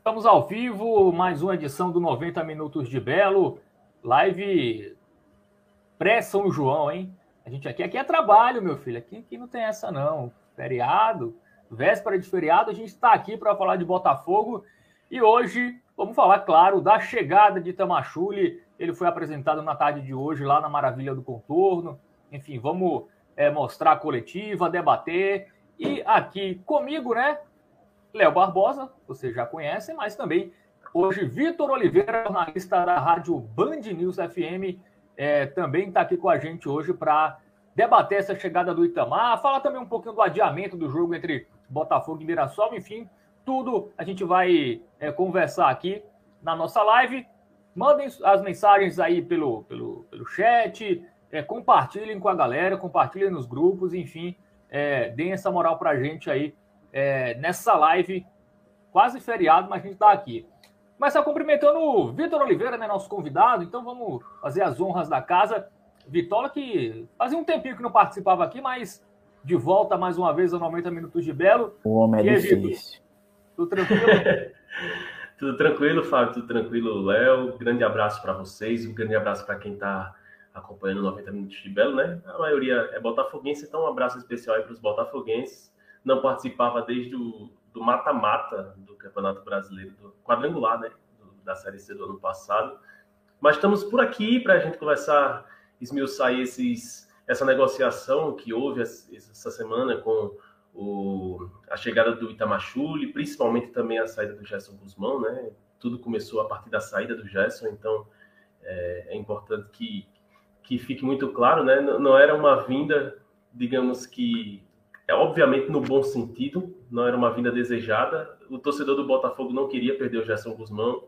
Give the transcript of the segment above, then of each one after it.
Estamos ao vivo, mais uma edição do 90 Minutos de Belo, live pré-São João, hein? A gente aqui, aqui é trabalho, meu filho, aqui, aqui não tem essa não. Feriado, véspera de feriado, a gente está aqui para falar de Botafogo e hoje vamos falar, claro, da chegada de Tamachule. Ele foi apresentado na tarde de hoje lá na Maravilha do Contorno. Enfim, vamos é, mostrar a coletiva, debater. E aqui comigo, né, Léo Barbosa, você já conhece, mas também hoje Vitor Oliveira, jornalista da rádio Band News FM, é, também está aqui com a gente hoje para debater essa chegada do Itamar, falar também um pouquinho do adiamento do jogo entre Botafogo e Mirassol, enfim, tudo a gente vai é, conversar aqui na nossa live. Mandem as mensagens aí pelo, pelo, pelo chat, é, compartilhem com a galera, compartilhem nos grupos, enfim, é, deem essa moral para a gente aí é, nessa live, quase feriado, mas a gente está aqui. Começar cumprimentando o Vitor Oliveira, né, nosso convidado. Então vamos fazer as honras da casa. Vitola, que fazia um tempinho que não participava aqui, mas de volta mais uma vez aos 90 Minutos de Belo. O homem é difícil. Tudo tranquilo? tudo tranquilo, Fábio, tudo tranquilo, Léo. Grande abraço para vocês, um grande abraço para quem está acompanhando 90 Minutos de Belo, né? A maioria é botafoguense, então um abraço especial aí para os botafoguenses não participava desde o do mata-mata do Campeonato Brasileiro, do quadrangular, né? Da Série C do ano passado. Mas estamos por aqui para a gente conversar, esmiuçar esses, essa negociação que houve essa semana com o, a chegada do Itamachule, principalmente também a saída do Gerson Guzmão, né? Tudo começou a partir da saída do Gerson, então é, é importante que, que fique muito claro, né? Não, não era uma vinda, digamos que é obviamente no bom sentido, não era uma vinda desejada. O torcedor do Botafogo não queria perder o Gerson Guzmão,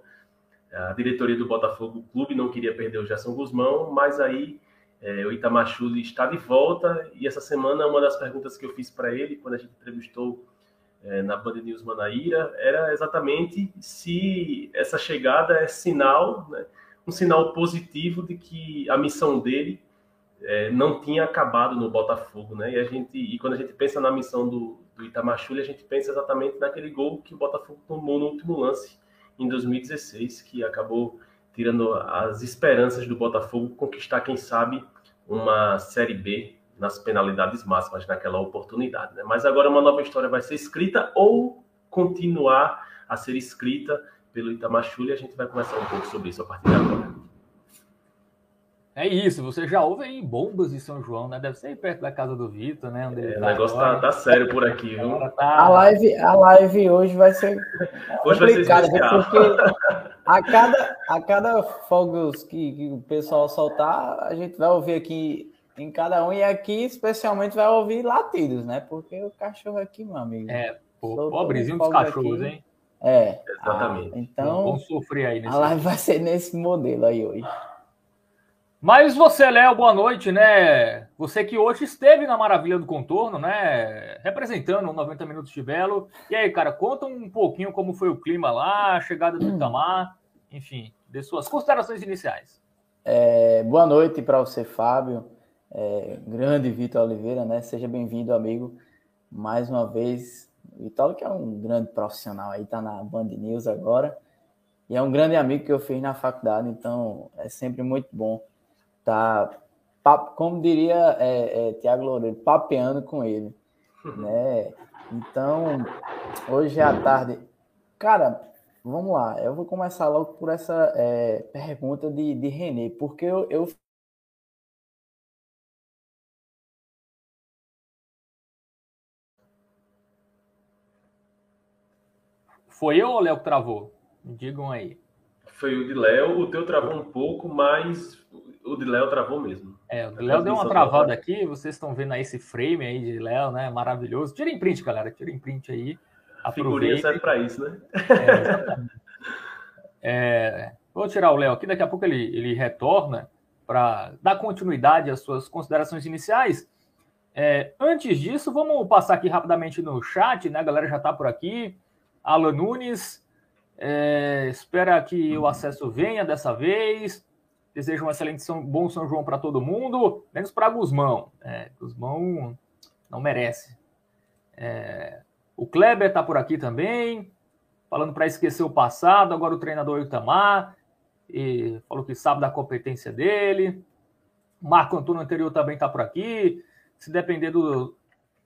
a diretoria do Botafogo, o clube não queria perder o Gerson Guzmão, mas aí é, o Itamar Chuli está de volta e essa semana uma das perguntas que eu fiz para ele quando a gente entrevistou é, na Band News Manaíra era exatamente se essa chegada é sinal, né, um sinal positivo de que a missão dele é, não tinha acabado no Botafogo, né? E a gente, e quando a gente pensa na missão do, do Itamachule, a gente pensa exatamente naquele gol que o Botafogo tomou no último lance em 2016, que acabou tirando as esperanças do Botafogo conquistar, quem sabe, uma Série B nas penalidades máximas naquela oportunidade. Né? Mas agora uma nova história vai ser escrita ou continuar a ser escrita pelo Itamachule a gente vai conversar um pouco sobre isso a partir de agora. É isso, você já ouve aí bombas de São João, né? Deve ser aí perto da casa do Vitor, né? Onde é, tá o negócio tá, tá, sério por aqui, viu? Tá... A, live, a live hoje vai ser hoje complicada, vai ser porque a cada, a cada fogos que, que o pessoal soltar, a gente vai ouvir aqui em cada um, e aqui especialmente vai ouvir latidos, né? Porque o cachorro aqui, meu amigo. É, pô, pobrezinho dos cachorros, aqui. hein? É. Exatamente. Ah, então, vamos sofrer aí nesse A live vai ser nesse modelo aí hoje. Mas você, Léo, boa noite, né? Você que hoje esteve na Maravilha do Contorno, né? Representando o 90 Minutos de Belo. E aí, cara, conta um pouquinho como foi o clima lá, a chegada do Itamar, enfim, de suas considerações iniciais. É, boa noite para você, Fábio. É, grande Vitor Oliveira, né? Seja bem-vindo, amigo. Mais uma vez, Vitor, que é um grande profissional aí, tá na Band News agora. E é um grande amigo que eu fiz na faculdade, então é sempre muito bom tá, como diria é, é, Tiago Loureiro, papeando com ele, né? Então, hoje à tarde, cara, vamos lá, eu vou começar logo por essa é, pergunta de, de René, porque eu, eu Foi eu ou o Léo que travou? Me digam aí. Foi o de Léo, o teu travou um pouco, mas o de Léo travou mesmo. É, o de Léo deu uma travada aqui, vocês estão vendo aí esse frame aí de Léo, né? Maravilhoso. Tirem print, galera, tirem print aí. A figurinha serve para isso, né? É, é, vou tirar o Léo aqui, daqui a pouco ele, ele retorna para dar continuidade às suas considerações iniciais. É, antes disso, vamos passar aqui rapidamente no chat, né? A galera já está por aqui. Alan Nunes, é, espera que o acesso venha dessa vez. Desejo um excelente São, bom São João para todo mundo, menos para Guzmão. É, Guzmão não merece. É, o Kleber está por aqui também. falando para esquecer o passado, agora o treinador Itamar, e falou que sabe da competência dele. Marco Antônio anterior também está por aqui. Se depender do,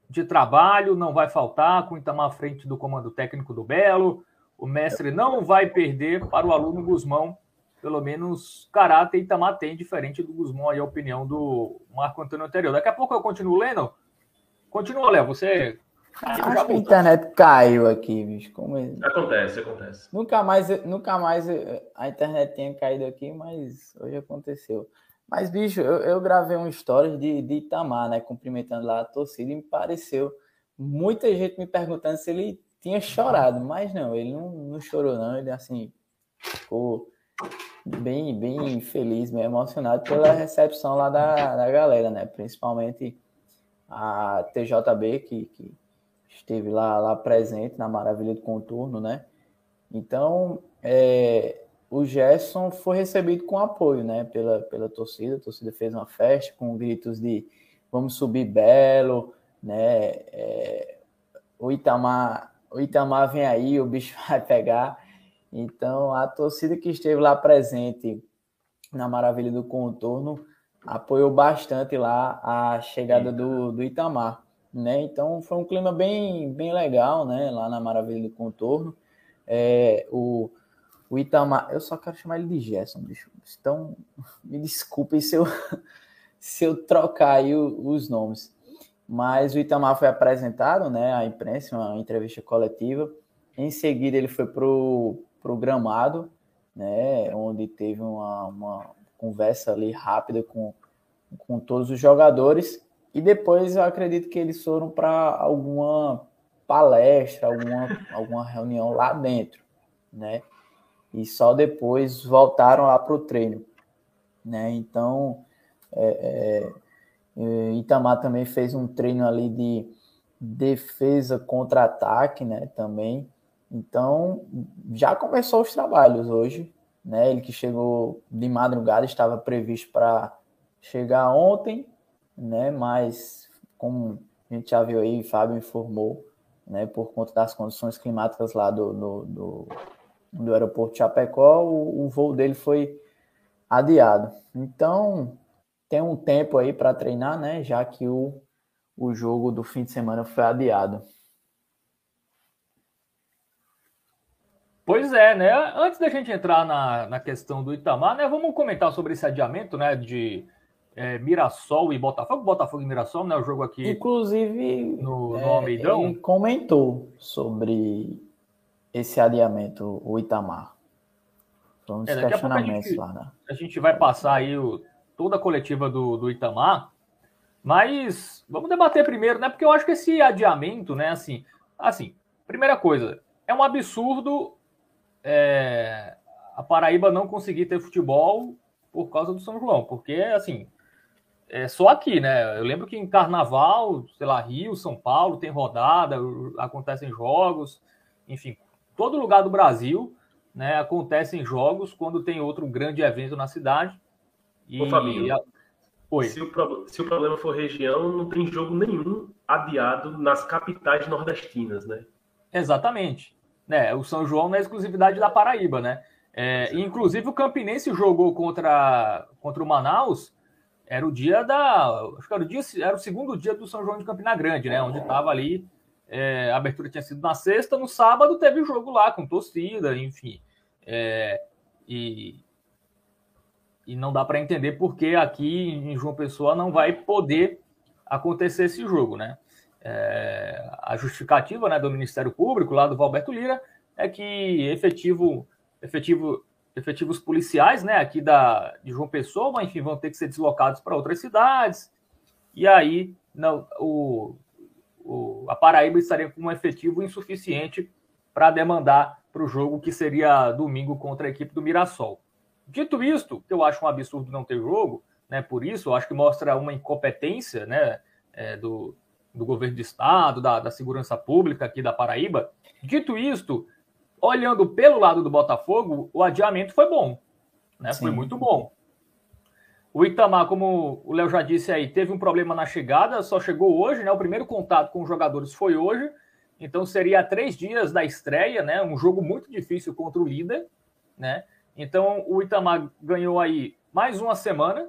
de trabalho, não vai faltar, com o Itamar à frente do comando técnico do Belo. O mestre não vai perder para o aluno Guzmão. Pelo menos caráter Itamar tem, diferente do Guzmão, aí a opinião do Marco Antônio anterior. Daqui a pouco eu continuo lendo. Continua, Léo. Você Acho que a internet caiu aqui, bicho. Como é? Acontece, acontece. Nunca mais, nunca mais a internet tinha caído aqui, mas hoje aconteceu. Mas, bicho, eu, eu gravei um story de, de Itamar, né? Cumprimentando lá a torcida e me pareceu muita gente me perguntando se ele tinha chorado, mas não, ele não, não chorou, não. Ele, assim, ficou bem, bem feliz, bem emocionado pela recepção lá da, da galera, né? Principalmente a TJB, que, que esteve lá, lá presente na Maravilha do Contorno, né? Então, é, o Gerson foi recebido com apoio, né, pela, pela torcida. A torcida fez uma festa com gritos de vamos subir belo, né? É, o Itamar, o Itamar vem aí, o bicho vai pegar. Então, a torcida que esteve lá presente na Maravilha do Contorno apoiou bastante lá a chegada do, do Itamar né? Então foi um clima bem, bem legal, né? Lá na Maravilha do Contorno. É, o, o Itamar, eu só quero chamar ele de Gerson, bicho. Então, me desculpem se eu, se eu trocar aí os nomes. Mas o Itamar foi apresentado, né, à imprensa, uma entrevista coletiva. Em seguida, ele foi pro, pro gramado, né, onde teve uma, uma conversa ali rápida com, com todos os jogadores. E depois eu acredito que eles foram para alguma palestra, alguma, alguma reunião lá dentro, né? E só depois voltaram lá para o treino, né? Então, é, é, Itamar também fez um treino ali de defesa contra-ataque, né? Também. Então, já começou os trabalhos hoje, né? Ele que chegou de madrugada estava previsto para chegar ontem, né? Mas como a gente já viu aí, Fábio informou, né? Por conta das condições climáticas lá do, do, do, do aeroporto de Chapecó, o, o voo dele foi adiado. Então tem um tempo aí para treinar, né? Já que o, o jogo do fim de semana foi adiado. Pois é, né? Antes da gente entrar na, na questão do Itamar, né? Vamos comentar sobre esse adiamento, né? De é, Mirassol e Botafogo. Botafogo e Mirassol, né? O jogo aqui. Inclusive, no, no é, Almeidão. Ele comentou sobre esse adiamento, o Itamar. Uns é, questionamentos gente, lá, né? A gente vai passar aí o, toda a coletiva do, do Itamar, mas vamos debater primeiro, né? Porque eu acho que esse adiamento, né? Assim, assim primeira coisa, é um absurdo é, a Paraíba não conseguir ter futebol por causa do São João, porque assim é só aqui, né? Eu lembro que em Carnaval, sei lá, Rio, São Paulo, tem rodada, acontecem jogos, enfim, todo lugar do Brasil, né? Acontecem jogos quando tem outro grande evento na cidade. E... Ô, Fabinho. Se, o se o problema for região, não tem jogo nenhum adiado nas capitais nordestinas, né? Exatamente. Né? O São João não é exclusividade da Paraíba, né? É, inclusive o Campinense jogou contra, contra o Manaus era o dia da. Acho que era o, dia, era o segundo dia do São João de Campina Grande, né? Onde estava ali. É, a abertura tinha sido na sexta, no sábado teve o jogo lá com torcida, enfim. É, e, e não dá para entender porque aqui em João Pessoa não vai poder acontecer esse jogo, né? É, a justificativa né, do Ministério Público, lá do Valberto Lira, é que efetivo, efetivo efetivos policiais, né, aqui da, de João Pessoa, enfim, vão ter que ser deslocados para outras cidades, e aí não, o, o, a Paraíba estaria com um efetivo insuficiente para demandar para o jogo que seria domingo contra a equipe do Mirassol. Dito isto, que eu acho um absurdo não ter jogo, né, por isso, eu acho que mostra uma incompetência né, é, do, do governo do estado, da, da segurança pública aqui da Paraíba. Dito isto, olhando pelo lado do Botafogo, o adiamento foi bom. Né? Foi muito bom. O Itamar, como o Léo já disse aí, teve um problema na chegada, só chegou hoje, né? O primeiro contato com os jogadores foi hoje. Então seria três dias da estreia, né? Um jogo muito difícil contra o líder, né? Então o Itamar ganhou aí mais uma semana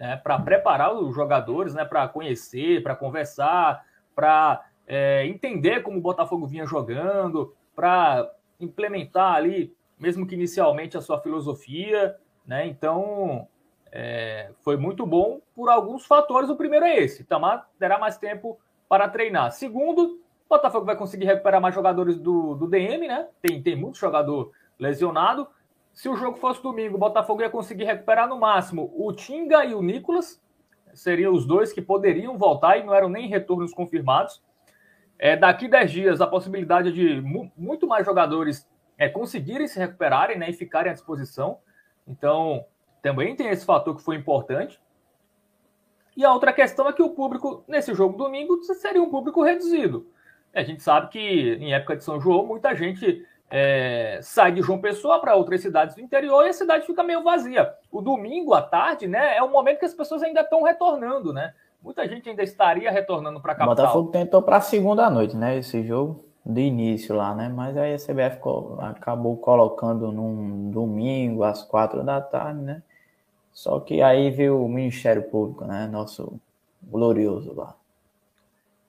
né, para preparar os jogadores, né? Para conhecer, para conversar, para é, entender como o Botafogo vinha jogando, para implementar ali, mesmo que inicialmente, a sua filosofia, né? Então é, foi muito bom por alguns fatores. O primeiro é esse: Itamar terá mais tempo para treinar. Segundo, o Botafogo vai conseguir recuperar mais jogadores do, do DM, né? Tem, tem muito jogador lesionado. Se o jogo fosse domingo, o Botafogo ia conseguir recuperar no máximo o Tinga e o Nicolas. Seriam os dois que poderiam voltar e não eram nem retornos confirmados. É, daqui 10 dias, a possibilidade de mu muito mais jogadores é, conseguirem se recuperarem né, e ficarem à disposição. Então, também tem esse fator que foi importante. E a outra questão é que o público, nesse jogo domingo, seria um público reduzido. A gente sabe que em época de São João, muita gente é, sai de João Pessoa para outras cidades do interior e a cidade fica meio vazia. O domingo à tarde, né, é o momento que as pessoas ainda estão retornando, né? Muita gente ainda estaria retornando para a capital. O Botafogo tentou para segunda noite, né, esse jogo de início lá, né? Mas aí a CBF acabou colocando num domingo às quatro da tarde, né? Só que aí viu o Ministério Público, né? Nosso glorioso lá.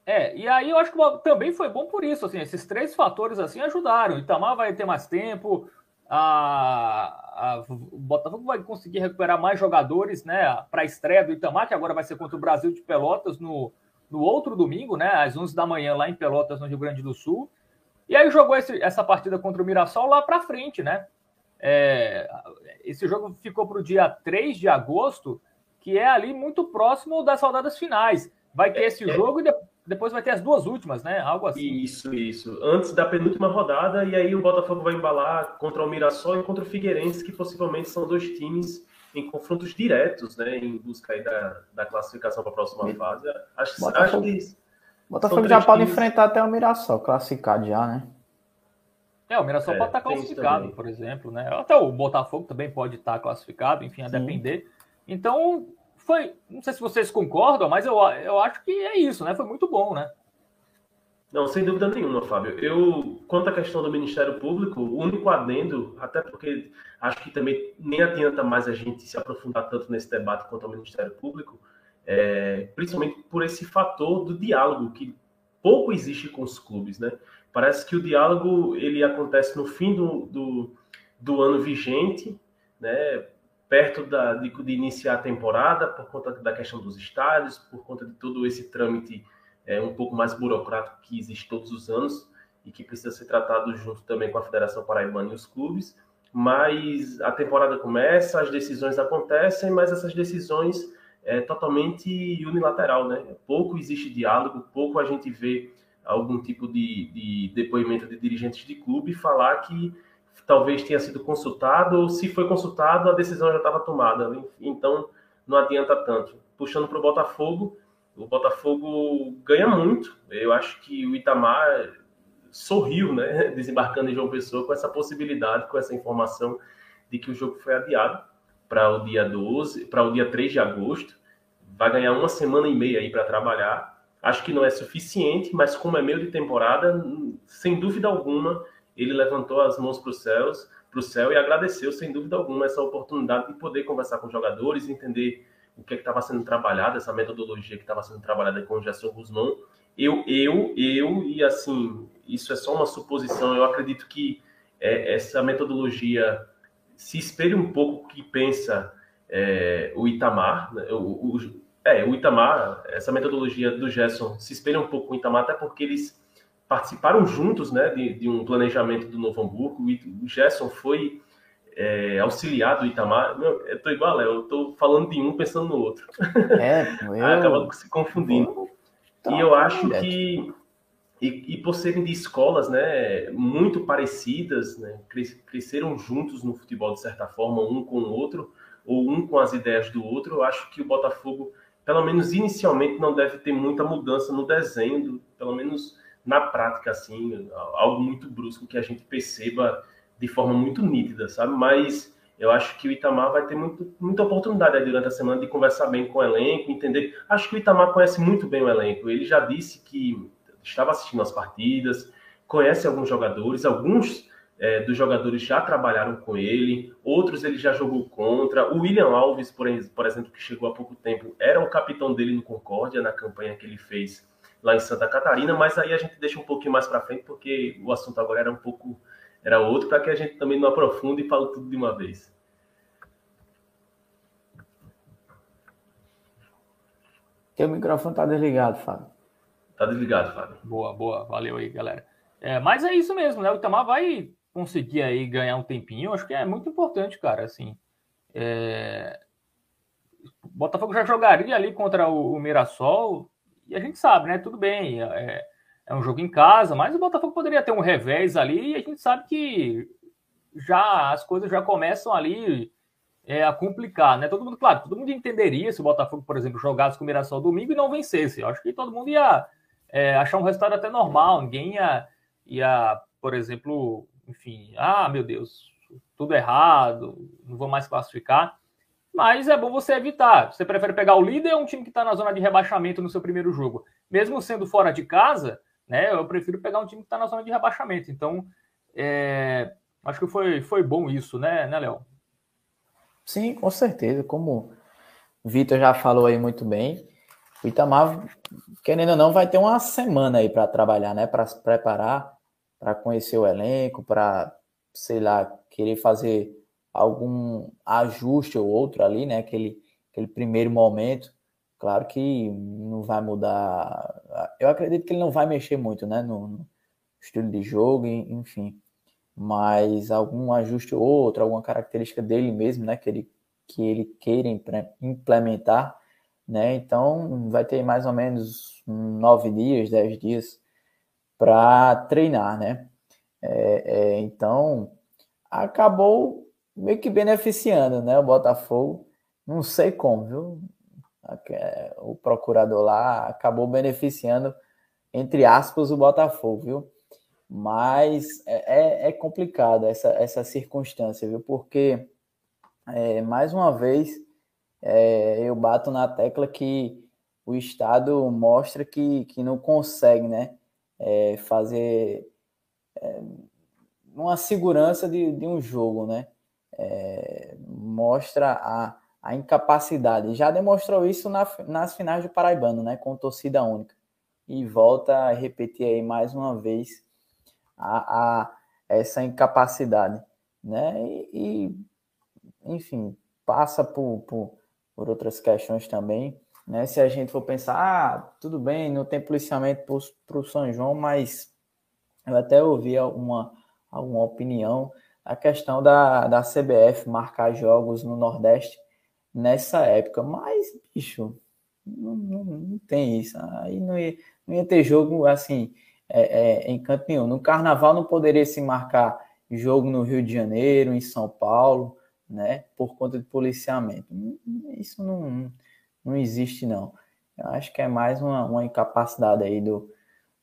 É, e aí eu acho que também foi bom por isso, assim, esses três fatores assim ajudaram. Itamar vai ter mais tempo, a, a, o Botafogo vai conseguir recuperar mais jogadores, né, para a estreia do Itamar, que agora vai ser contra o Brasil de Pelotas no, no outro domingo, né, às 11 da manhã lá em Pelotas, no Rio Grande do Sul. E aí jogou esse, essa partida contra o Mirassol lá para frente, né? É, esse jogo ficou para o dia 3 de agosto, que é ali muito próximo das rodadas finais. Vai ter é, esse é, jogo e depois depois vai ter as duas últimas, né? Algo assim. Isso, isso. Antes da penúltima rodada, e aí o Botafogo vai embalar contra o Mirassol e contra o Figueirense, que possivelmente são dois times em confrontos diretos, né? Em busca aí da, da classificação para a próxima e... fase. Acho, Botafogo, acho que. Botafogo já pode times... enfrentar até o Mirassol, classificado já, né? É, o Mirassol é, pode estar classificado, por exemplo, né? Até o Botafogo também pode estar classificado, enfim, a Sim. depender. Então, foi. Não sei se vocês concordam, mas eu, eu acho que é isso, né? Foi muito bom, né? Não, sem dúvida nenhuma, Fábio. Eu, quanto à questão do Ministério Público, o único adendo, até porque acho que também nem adianta mais a gente se aprofundar tanto nesse debate quanto ao Ministério Público, é, principalmente por esse fator do diálogo que pouco existe com os clubes, né? Parece que o diálogo ele acontece no fim do, do, do ano vigente, né? Perto da, de, de, iniciar a temporada, por conta da questão dos estádios, por conta de todo esse trâmite é, um pouco mais burocrático que existe todos os anos e que precisa ser tratado junto também com a Federação Paraibana e os clubes. Mas a temporada começa, as decisões acontecem, mas essas decisões é totalmente unilateral, né? Pouco existe diálogo, pouco a gente vê algum tipo de, de depoimento de dirigentes de clube falar que talvez tenha sido consultado, ou se foi consultado, a decisão já estava tomada. Então, não adianta tanto. Puxando para o Botafogo, o Botafogo ganha muito. Eu acho que o Itamar sorriu, né, desembarcando em João Pessoa com essa possibilidade, com essa informação de que o jogo foi adiado para o dia 12, para o dia 3 de agosto. Vai ganhar uma semana e meia aí para trabalhar. Acho que não é suficiente, mas como é meio de temporada, sem dúvida alguma, ele levantou as mãos para o céu, para o céu e agradeceu, sem dúvida alguma, essa oportunidade de poder conversar com os jogadores, entender o que é estava sendo trabalhado, essa metodologia que estava sendo trabalhada com o Gerson Guzmão. Eu, eu, eu, e assim, isso é só uma suposição, eu acredito que é, essa metodologia se espelha um pouco o que pensa é, o Itamar, né? o, o, é, o Itamar, essa metodologia do Gerson se espelha um pouco com o Itamar, até porque eles participaram juntos né, de, de, um planejamento do Novo Hamburgo. O Gerson foi é, auxiliar do Itamar. Meu, eu tô igual, eu tô falando de um pensando no outro. É, eu... Acaba se confundindo. Tá, e eu acho que, e, e, por serem de escolas né, muito parecidas, né, cresceram juntos no futebol de certa forma, um com o outro, ou um com as ideias do outro, eu acho que o Botafogo, pelo menos inicialmente, não deve ter muita mudança no desenho, do, pelo menos na prática, assim, algo muito brusco que a gente perceba de forma muito nítida, sabe? Mas eu acho que o Itamar vai ter muito, muita oportunidade durante a semana de conversar bem com o elenco, entender. Acho que o Itamar conhece muito bem o elenco. Ele já disse que estava assistindo as partidas, conhece alguns jogadores, alguns é, dos jogadores já trabalharam com ele, outros ele já jogou contra. O William Alves, por, exemplo, que chegou há pouco tempo, era o capitão dele no Concórdia, na campanha que ele fez lá em Santa Catarina, mas aí a gente deixa um pouquinho mais para frente, porque o assunto agora era um pouco era outro, para que a gente também não aprofunde e fale tudo de uma vez. Teu microfone tá desligado, Fábio. Tá desligado, Fábio. Boa, boa. Valeu aí, galera. É, mas é isso mesmo, né? O Itamar vai conseguir aí ganhar um tempinho. Acho que é muito importante, cara. Assim, é... Botafogo já jogaria ali contra o, o Mirassol e a gente sabe, né? Tudo bem, é, é um jogo em casa, mas o Botafogo poderia ter um revés ali e a gente sabe que já as coisas já começam ali é, a complicar, né? Todo mundo, claro, todo mundo entenderia se o Botafogo, por exemplo, jogasse com o Mirassol domingo e não vencesse. Eu acho que todo mundo ia é, achar um resultado até normal, ninguém ia, ia, por exemplo, enfim, ah, meu Deus, tudo errado, não vou mais classificar. Mas é bom você evitar. Você prefere pegar o líder ou um time que está na zona de rebaixamento no seu primeiro jogo? Mesmo sendo fora de casa, né? Eu prefiro pegar um time que está na zona de rebaixamento. Então, é, acho que foi, foi bom isso, né, né, Léo? Sim, com certeza. Como o Vitor já falou aí muito bem, o Itamar, querendo ou não, vai ter uma semana aí para trabalhar, né? Para se preparar, para conhecer o elenco, para, sei lá, querer fazer algum ajuste ou outro ali, né? Aquele, aquele primeiro momento. Claro que não vai mudar. Eu acredito que ele não vai mexer muito, né? No, no estilo de jogo, enfim mas algum ajuste ou outro, alguma característica dele mesmo, né, que ele, que ele queira implementar, né, então vai ter mais ou menos nove dias, dez dias para treinar, né, é, é, então acabou meio que beneficiando, né, o Botafogo, não sei como, viu, é, o procurador lá acabou beneficiando, entre aspas, o Botafogo, viu, mas é, é, é complicado essa, essa circunstância, viu? Porque, é, mais uma vez, é, eu bato na tecla que o Estado mostra que, que não consegue né, é, fazer é, uma segurança de, de um jogo, né? É, mostra a, a incapacidade. Já demonstrou isso na, nas finais do Paraibano, né? Com torcida única. E volta a repetir aí mais uma vez a, a essa incapacidade, né? E, e enfim, passa por, por, por, outras questões também, né? Se a gente for pensar, ah, tudo bem, não tem policiamento para o São João, mas eu até ouvi uma, alguma opinião a questão da, da CBF marcar jogos no Nordeste nessa época, mas, bicho, não, não, não tem isso. Aí não ia, não ia ter jogo assim é, é, em canto nenhum. No carnaval não poderia se marcar jogo no Rio de Janeiro, em São Paulo, né? Por conta de policiamento. Isso não, não existe, não. Eu acho que é mais uma, uma incapacidade aí do,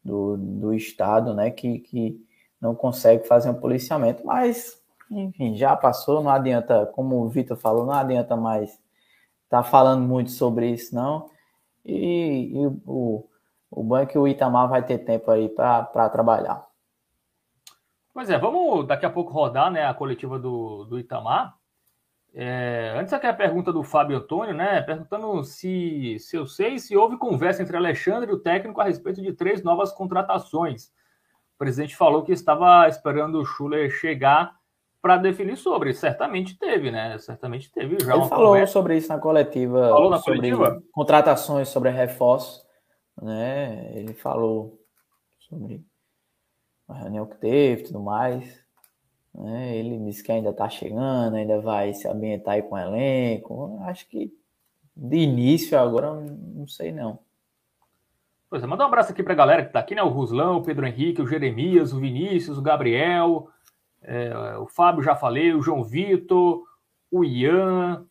do, do Estado, né? Que, que não consegue fazer um policiamento. Mas, enfim, já passou, não adianta, como o Vitor falou, não adianta mais estar tá falando muito sobre isso, não. E, e o, o bom é o Itamar vai ter tempo aí para trabalhar. Pois é, vamos daqui a pouco rodar né, a coletiva do, do Itamar. É, antes aqui a pergunta do Fábio Antônio, né? Perguntando se, se eu sei se houve conversa entre Alexandre e o técnico a respeito de três novas contratações. O presidente falou que estava esperando o Schuller chegar para definir sobre. Certamente teve, né? Certamente teve já. Ele falou conversa. sobre isso na coletiva. Falou na sobre coletiva? contratações, sobre reforços né? Ele falou sobre a reunião que teve e tudo mais. Né? Ele disse que ainda está chegando, ainda vai se ambientar aí com o elenco. Acho que de início agora não sei não. Pois é, manda um abraço aqui para a galera que está aqui, né? O Ruslão, o Pedro Henrique, o Jeremias, o Vinícius, o Gabriel, é, o Fábio já falei, o João Vitor, o Ian,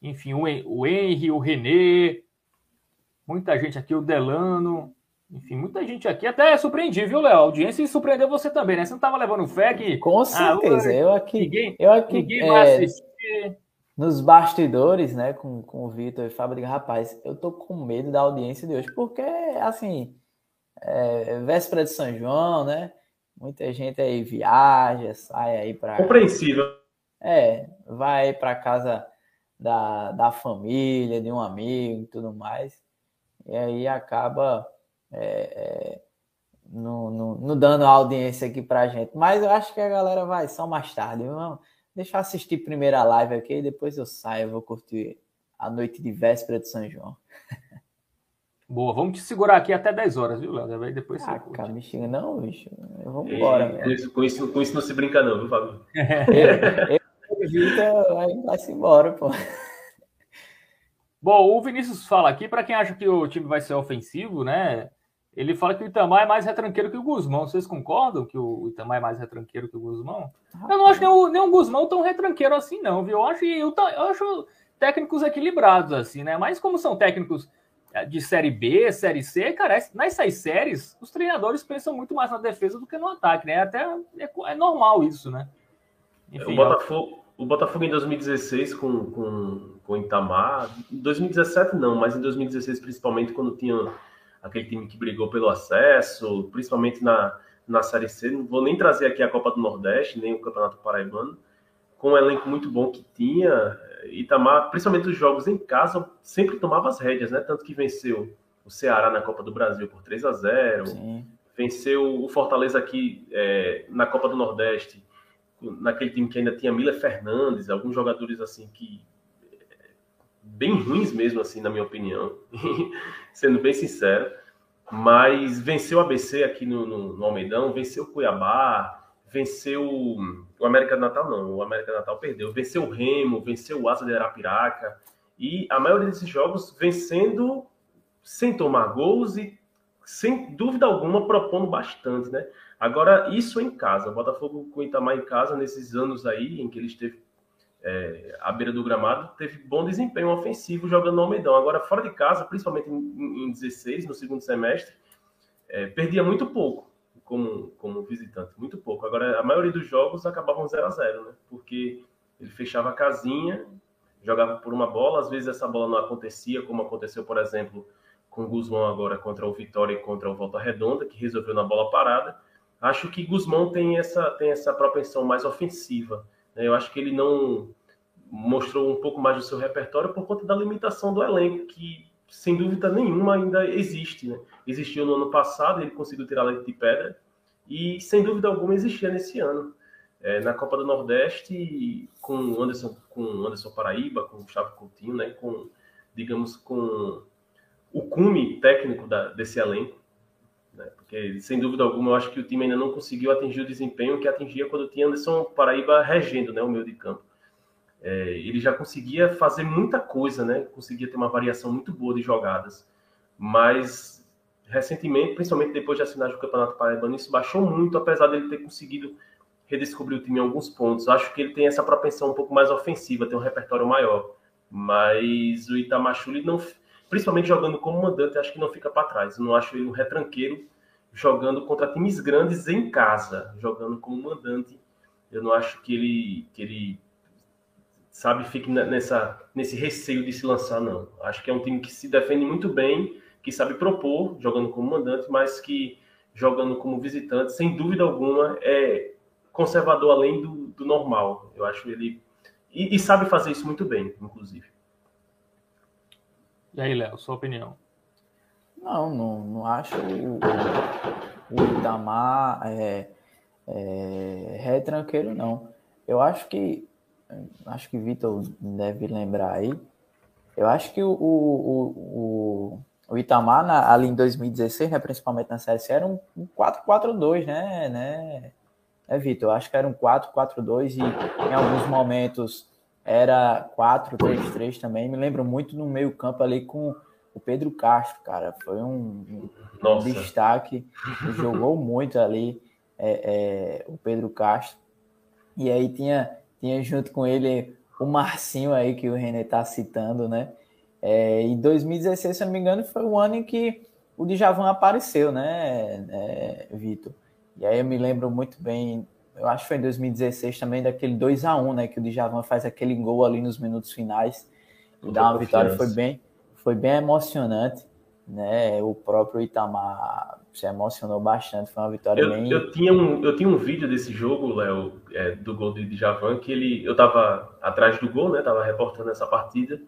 enfim, o, o Henry, o Renê, Muita gente aqui, o Delano, enfim, muita gente aqui. Até surpreendi, viu, Léo? A audiência surpreendeu você também, né? Você não estava levando fé que. Com ah, certeza. Ah, eu aqui. Ninguém, eu aqui ninguém é, vai assistir. Nos bastidores, né, com, com o Vitor e o Fábio, digo, rapaz, eu tô com medo da audiência de hoje, porque, assim, é, véspera de São João, né? Muita gente aí viaja, sai aí para. Compreensível. É, vai para casa da, da família, de um amigo e tudo mais. E aí acaba é, é, no, no, no, dando audiência aqui pra gente. Mas eu acho que a galera vai só mais tarde. Vamos, deixa eu assistir primeiro a live aqui e depois eu saio, vou curtir a noite de véspera de São João. Boa, vamos te segurar aqui até 10 horas, viu, Léo? Aí depois você. Ah, cara, me xinga, não, bicho. Vamos embora. Com isso, com, isso, com isso não se brinca, não, viu, Fábio? Vitor vai, vai se embora, pô. Bom, o Vinícius fala aqui, para quem acha que o time vai ser ofensivo, né? Ele fala que o Itamar é mais retranqueiro que o Guzmão. Vocês concordam que o Itamar é mais retranqueiro que o Guzmão? Eu não acho nem o, nem o Guzmão tão retranqueiro assim, não, viu? Eu acho, eu, eu acho técnicos equilibrados, assim, né? Mas como são técnicos eh, de Série B, Série C, cara, nessas séries, os treinadores pensam muito mais na defesa do que no ataque, né? Até é, é normal isso, né? Enfim, o, Botafogo, o Botafogo em 2016 com, com, com o Itamar, em 2017 não, mas em 2016 principalmente quando tinha aquele time que brigou pelo acesso, principalmente na, na Série C, não vou nem trazer aqui a Copa do Nordeste, nem o Campeonato Paraibano, com um elenco muito bom que tinha, Itamar, principalmente os jogos em casa, sempre tomava as rédeas, né? Tanto que venceu o Ceará na Copa do Brasil por 3 a 0 Sim. venceu o Fortaleza aqui é, na Copa do Nordeste naquele time que ainda tinha Miller Fernandes, alguns jogadores assim que bem ruins mesmo assim, na minha opinião, sendo bem sincero, mas venceu o ABC aqui no, no, no Almeidão, venceu o Cuiabá, venceu o América do Natal não, o América do Natal perdeu, venceu o Remo, venceu o Asa de Arapiraca, e a maioria desses jogos vencendo sem tomar gols e sem dúvida alguma propondo bastante, né? Agora, isso em casa, Botafogo com o Itamar em casa, nesses anos aí em que ele esteve é, à beira do gramado, teve bom desempenho ofensivo jogando no Almeidão. Agora, fora de casa, principalmente em, em 16, no segundo semestre, é, perdia muito pouco como, como visitante, muito pouco. Agora, a maioria dos jogos acabavam 0 a 0 né? Porque ele fechava a casinha, jogava por uma bola, às vezes essa bola não acontecia, como aconteceu, por exemplo, com o Guzmão agora contra o Vitória e contra o Volta Redonda, que resolveu na bola parada Acho que Guzmão tem essa, tem essa propensão mais ofensiva. Né? Eu acho que ele não mostrou um pouco mais do seu repertório por conta da limitação do elenco, que sem dúvida nenhuma ainda existe. Né? Existiu no ano passado, ele conseguiu tirar leite de pedra, e sem dúvida alguma existia nesse ano. É, na Copa do Nordeste, com Anderson, com Anderson Paraíba, com Gustavo Coutinho, né? com, digamos, com o cume técnico da, desse elenco, né? Porque, sem dúvida alguma, eu acho que o time ainda não conseguiu atingir o desempenho que atingia quando tinha Anderson Paraíba regendo né, o meio de campo. É, ele já conseguia fazer muita coisa, né? conseguia ter uma variação muito boa de jogadas, mas recentemente, principalmente depois de assinar o Campeonato Paraibano, isso baixou muito, apesar dele ter conseguido redescobrir o time em alguns pontos. Acho que ele tem essa propensão um pouco mais ofensiva, tem um repertório maior. Mas o Itamachuli não, principalmente jogando como mandante, acho que não fica para trás. Eu não acho ele um retranqueiro jogando contra times grandes em casa, jogando como mandante. Eu não acho que ele, que ele sabe, fique nessa, nesse receio de se lançar, não. Acho que é um time que se defende muito bem, que sabe propor, jogando como mandante, mas que jogando como visitante, sem dúvida alguma, é conservador além do, do normal. Eu acho ele. E, e sabe fazer isso muito bem, inclusive. E aí, Léo, sua opinião? Não, não, não acho o, o Itamar é, é, retranqueiro, não. Eu acho que, acho que Vitor deve lembrar aí, eu acho que o, o, o, o Itamar, na, ali em 2016, né, principalmente na Série C, era um 4-4-2, né, né, é, Vitor? Eu acho que era um 4-4-2 e em alguns momentos era 4-3-3 também. Me lembro muito no meio campo ali com o Pedro Castro, cara. Foi um, um destaque. Jogou muito ali é, é, o Pedro Castro. E aí tinha, tinha junto com ele o Marcinho aí, que o René tá citando, né? É, em 2016, se eu não me engano, foi o ano em que o Djavan apareceu, né, é, Vitor? E aí eu me lembro muito bem eu acho que foi em 2016 também, daquele 2 a 1 né? Que o Djavan faz aquele gol ali nos minutos finais e dá uma vitória. Foi bem, foi bem emocionante, né? O próprio Itamar se emocionou bastante. Foi uma vitória eu, bem. Eu tinha, um, eu tinha um vídeo desse jogo, Léo, é, do gol de Javan, que ele, eu tava atrás do gol, né? Tava reportando essa partida.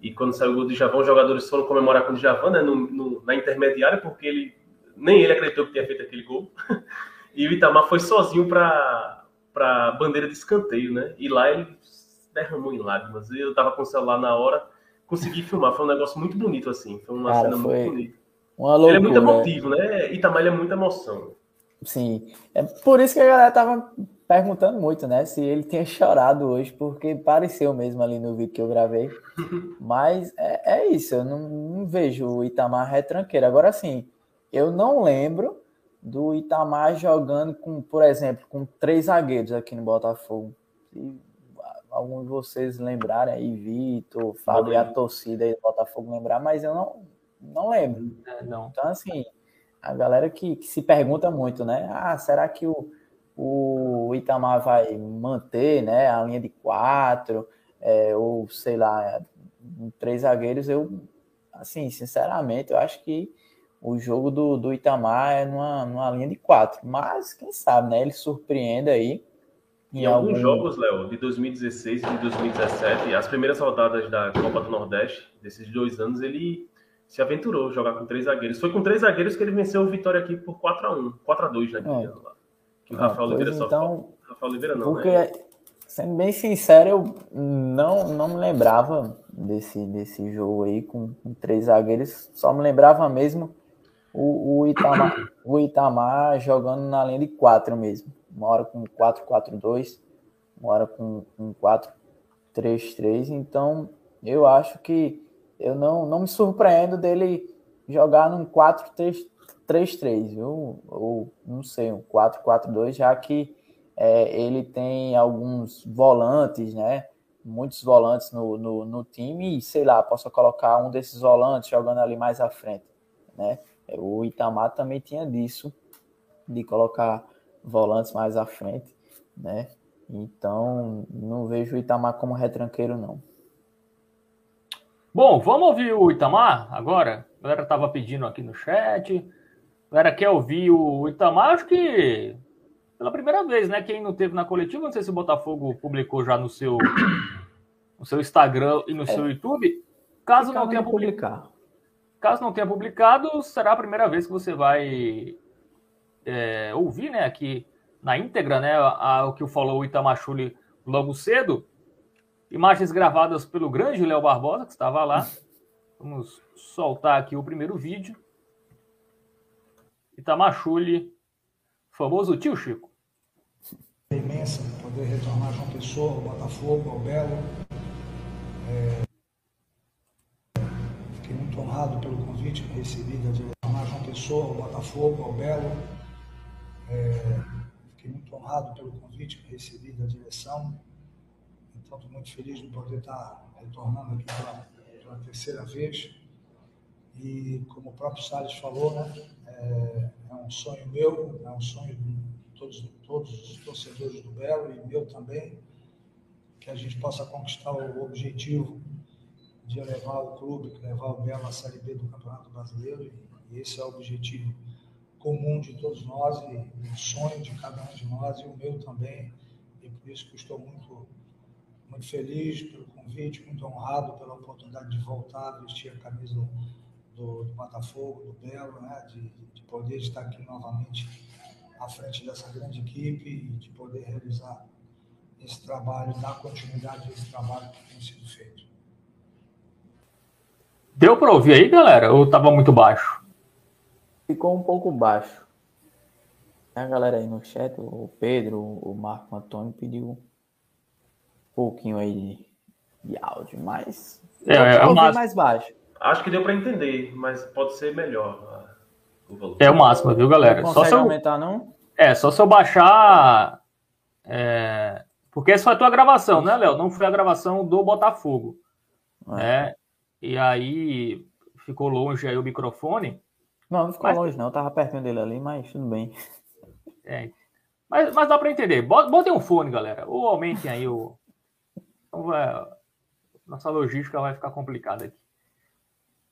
E quando saiu o gol de Javan, os jogadores foram comemorar com o Javan, né? No, no, na intermediária, porque ele nem ele acreditou que tinha feito aquele gol. e o Itamar foi sozinho para a bandeira de escanteio, né? E lá ele derramou em lágrimas. Eu tava com o celular na hora, consegui filmar. Foi um negócio muito bonito, assim. Foi uma Cara, cena foi... muito bonita. Loucura. Ele é muito emotivo, né? Itamar ele é muita emoção. Sim. É por isso que a galera tava perguntando muito, né? Se ele tinha chorado hoje, porque pareceu mesmo ali no vídeo que eu gravei. Mas é, é isso, eu não, não, vejo o Itamar retranqueiro. Agora sim, eu não lembro do Itamar jogando com, por exemplo, com três zagueiros aqui no Botafogo. Se algum de vocês lembrarem aí, Vitor, Fábio e a torcida aí do Botafogo lembrar, mas eu não, não lembro. É, não. Então, assim, a galera que, que, se pergunta muito, né? Ah, será que o, o Itamar vai manter né, a linha de quatro? É, ou, sei lá, três zagueiros? Eu, assim, sinceramente, eu acho que o jogo do, do Itamar é numa, numa linha de quatro. Mas, quem sabe, né? Ele surpreende aí. Em, em alguns algum... jogos, Léo, de 2016 e de 2017, as primeiras rodadas da Copa do Nordeste, desses dois anos, ele se aventurou a jogar com três zagueiros. Foi com três zagueiros que ele venceu o Vitória aqui por 4x1, 4x2 naquele é. ano lá. Que o Rafael Oliveira só. Então, Rafael Oliveira não, porque, né? Sendo bem sincero, eu não, não me lembrava desse, desse jogo aí com, com três zagueiros. Só me lembrava mesmo o, o, Itamar, o Itamar jogando na linha de quatro mesmo. Uma hora com 4-4-2, uma hora com, com 4-3-3. Então, eu acho que eu não, não me surpreendo dele jogar num 4-3-3, viu? Ou não sei, um 4-4-2, já que é, ele tem alguns volantes, né? Muitos volantes no, no, no, time, e sei lá, posso colocar um desses volantes jogando ali mais à frente, né? O Itamar também tinha disso, de colocar volantes mais à frente, né? Então, não vejo o Itamar como retranqueiro, não. Bom, vamos ouvir o Itamar agora? A galera estava pedindo aqui no chat. A galera quer ouvir o Itamar, acho que pela primeira vez, né? Quem não teve na coletiva, não sei se o Botafogo publicou já no seu, no seu Instagram e no é. seu YouTube. Caso não tenha publicado, caso não tenha publicado, será a primeira vez que você vai é, ouvir, né? Aqui na íntegra, né? A, a, o que falou o Itamar Chuli logo cedo. Imagens gravadas pelo grande Léo Barbosa, que estava lá. Vamos soltar aqui o primeiro vídeo. Itamachule, famoso tio Chico. É imensa poder retornar João Pessoa, ao Botafogo, ao Belo. É... Honrado pelo convite que recebi da retornar João Pessoa, ao Botafogo, ao Belo. É... Fiquei muito honrado pelo convite que recebi da direção então, estou muito feliz de poder estar retornando aqui pela, pela terceira vez. E, como o próprio Salles falou, né, é, é, um sonho meu, é um sonho de todos, todos os torcedores do Belo e meu também, que a gente possa conquistar o objetivo de levar o clube, levar o Belo à Série B do Campeonato Brasileiro. E, esse é o objetivo comum de todos nós e, e o sonho de cada um de nós e o meu também. E por isso que estou muito muito feliz pelo convite, muito honrado pela oportunidade de voltar a vestir a camisa do, do Botafogo, do Belo, né? de, de poder estar aqui novamente à frente dessa grande equipe e de poder realizar esse trabalho, dar continuidade a esse trabalho que tem sido feito. Deu para ouvir aí, galera? Ou estava muito baixo? Ficou um pouco baixo. A galera aí no chat, o Pedro, o Marco Antônio pediu pouquinho aí de, de áudio, mas é, é, é mais baixo. Acho que deu para entender, mas pode ser melhor o valor. É o máximo, viu, galera? Não só se eu... aumentar, não? É, só se eu baixar. É... Porque essa foi a tua gravação, né, Léo? Não foi a gravação do Botafogo. É. E aí ficou longe aí o microfone. Não, não ficou mas... longe, não. Eu tava pertinho dele ali, mas tudo bem. É. Mas, mas dá para entender. Botem um fone, galera. Ou aumentem aí o, então, nossa logística vai ficar complicada aqui.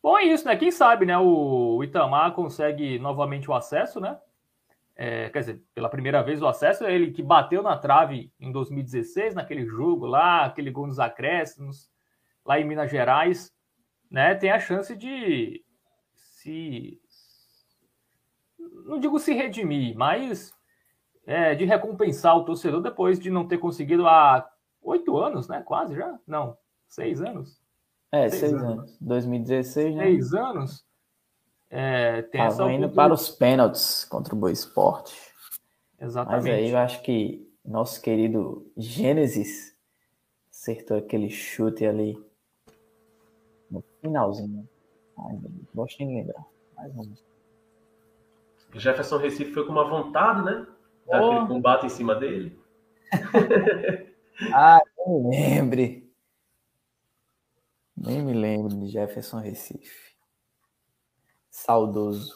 Bom, é isso, né? Quem sabe, né? O Itamar consegue novamente o acesso, né? É, quer dizer, pela primeira vez o acesso, ele que bateu na trave em 2016, naquele jogo lá, aquele gol nos acréscimos, lá em Minas Gerais, né? Tem a chance de se. Não digo se redimir, mas é, de recompensar o torcedor depois de não ter conseguido há oito anos, né? Quase já? Não, seis anos. É, seis, seis anos. anos. 2016, né? Seis anos. É, tem Tava essa indo para os pênaltis contra o Boa Esporte. Exatamente. Mas aí eu acho que nosso querido Gênesis acertou aquele chute ali finalzinho. Ai, gosto de lembrar. Mais um. Jefferson Recife foi com uma vontade, né? Daquele oh. combate em cima dele. ah, nem lembre. Nem me lembro de Jefferson Recife. Saudoso.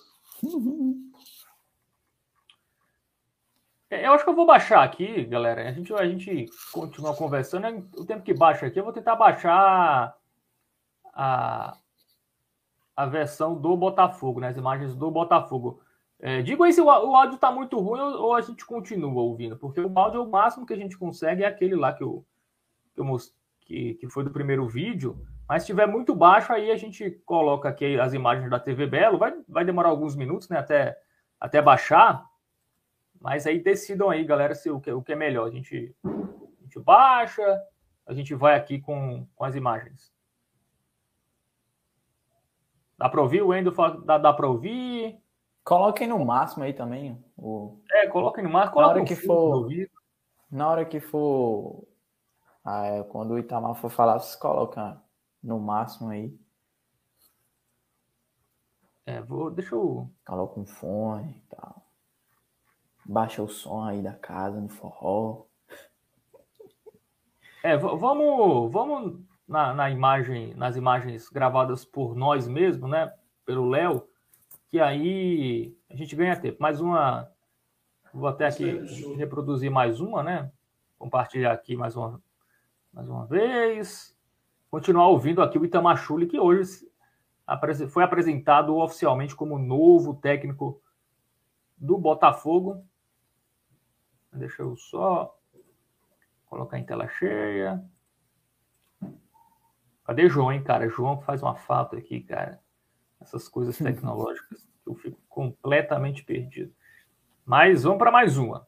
É, eu acho que eu vou baixar aqui, galera. A gente, a gente continua conversando. O tempo que baixa aqui, eu vou tentar baixar a, a versão do Botafogo, né? as imagens do Botafogo. É, digo aí se o, o áudio está muito ruim ou, ou, a gente continua ouvindo, porque o áudio, o máximo que a gente consegue é aquele lá que eu, que, eu most, que, que foi do primeiro vídeo. Mas se estiver muito baixo, aí a gente coloca aqui as imagens da TV Belo. Vai, vai demorar alguns minutos né, até, até baixar. Mas aí decidam aí, galera, se o que, o que é melhor. A gente, a gente baixa, a gente vai aqui com, com as imagens. Dá para ouvir? O Endo fala dá, dá para ouvir. Coloquem no máximo aí também. O... É, coloquem no máximo. Na hora que for. Na hora que for. Ah, é, quando o Itamar for falar, vocês colocam no máximo aí. É, vou. Deixa eu. Coloca um fone e tal. Baixa o som aí da casa no forró. É, vamos, vamos na, na imagem, nas imagens gravadas por nós mesmos, né? Pelo Léo que aí a gente ganha tempo. Mais uma. Vou até aqui reproduzir mais uma, né? Compartilhar aqui mais uma, mais uma vez. Continuar ouvindo aqui o Itamachule, que hoje foi apresentado oficialmente como novo técnico do Botafogo. Deixa eu só colocar em tela cheia. Cadê João, hein, cara? João faz uma falta aqui, cara essas coisas tecnológicas, eu fico completamente perdido. Mas vamos para mais uma.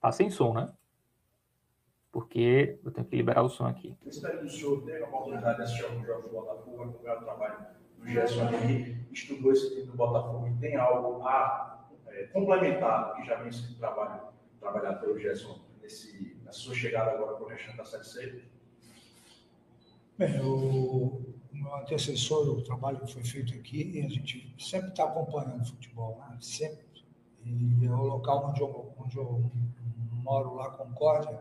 Tá sem som, né? Porque eu tenho que liberar o som aqui. Eu espero que o senhor tenha a oportunidade de assistir alguns jogos do Botafogo, acompanhar o trabalho do Gerson aqui, estudou esse time do Botafogo e tem algo a é, complementar que já vem sendo trabalho trabalhado pelo Gerson nesse, na sua chegada agora para o restante da Série C? Bem, o, meu antecessor, o trabalho que foi feito aqui, a gente sempre está acompanhando o futebol, né? sempre. E é o local onde eu, onde eu moro lá, Concórdia,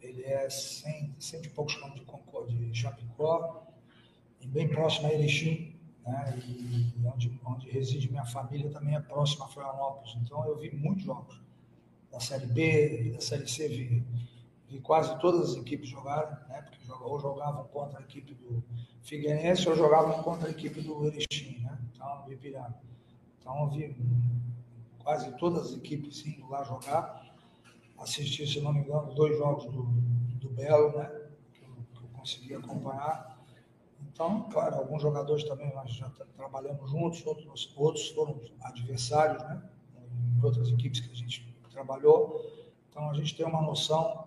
ele é 100, 100 e poucos quilômetros de, Concórdia, de Chapecó, e bem próximo a Erechim, né? e onde, onde reside minha família também é próximo a Florianópolis. Então eu vi muitos jogos da Série B da Série C, vi, vi quase todas as equipes jogarem, né? porque ou jogavam contra a equipe do Figueirense ou jogavam contra a equipe do Erechim, né? então, do Ipiranga. Então, eu vi quase todas as equipes indo lá jogar. Assisti, se não me engano, dois jogos do, do Belo, né? que, eu, que eu consegui acompanhar. Então, claro, alguns jogadores também nós já trabalhamos juntos, outros, outros foram adversários, né? Em outras equipes que a gente trabalhou. Então a gente tem uma noção,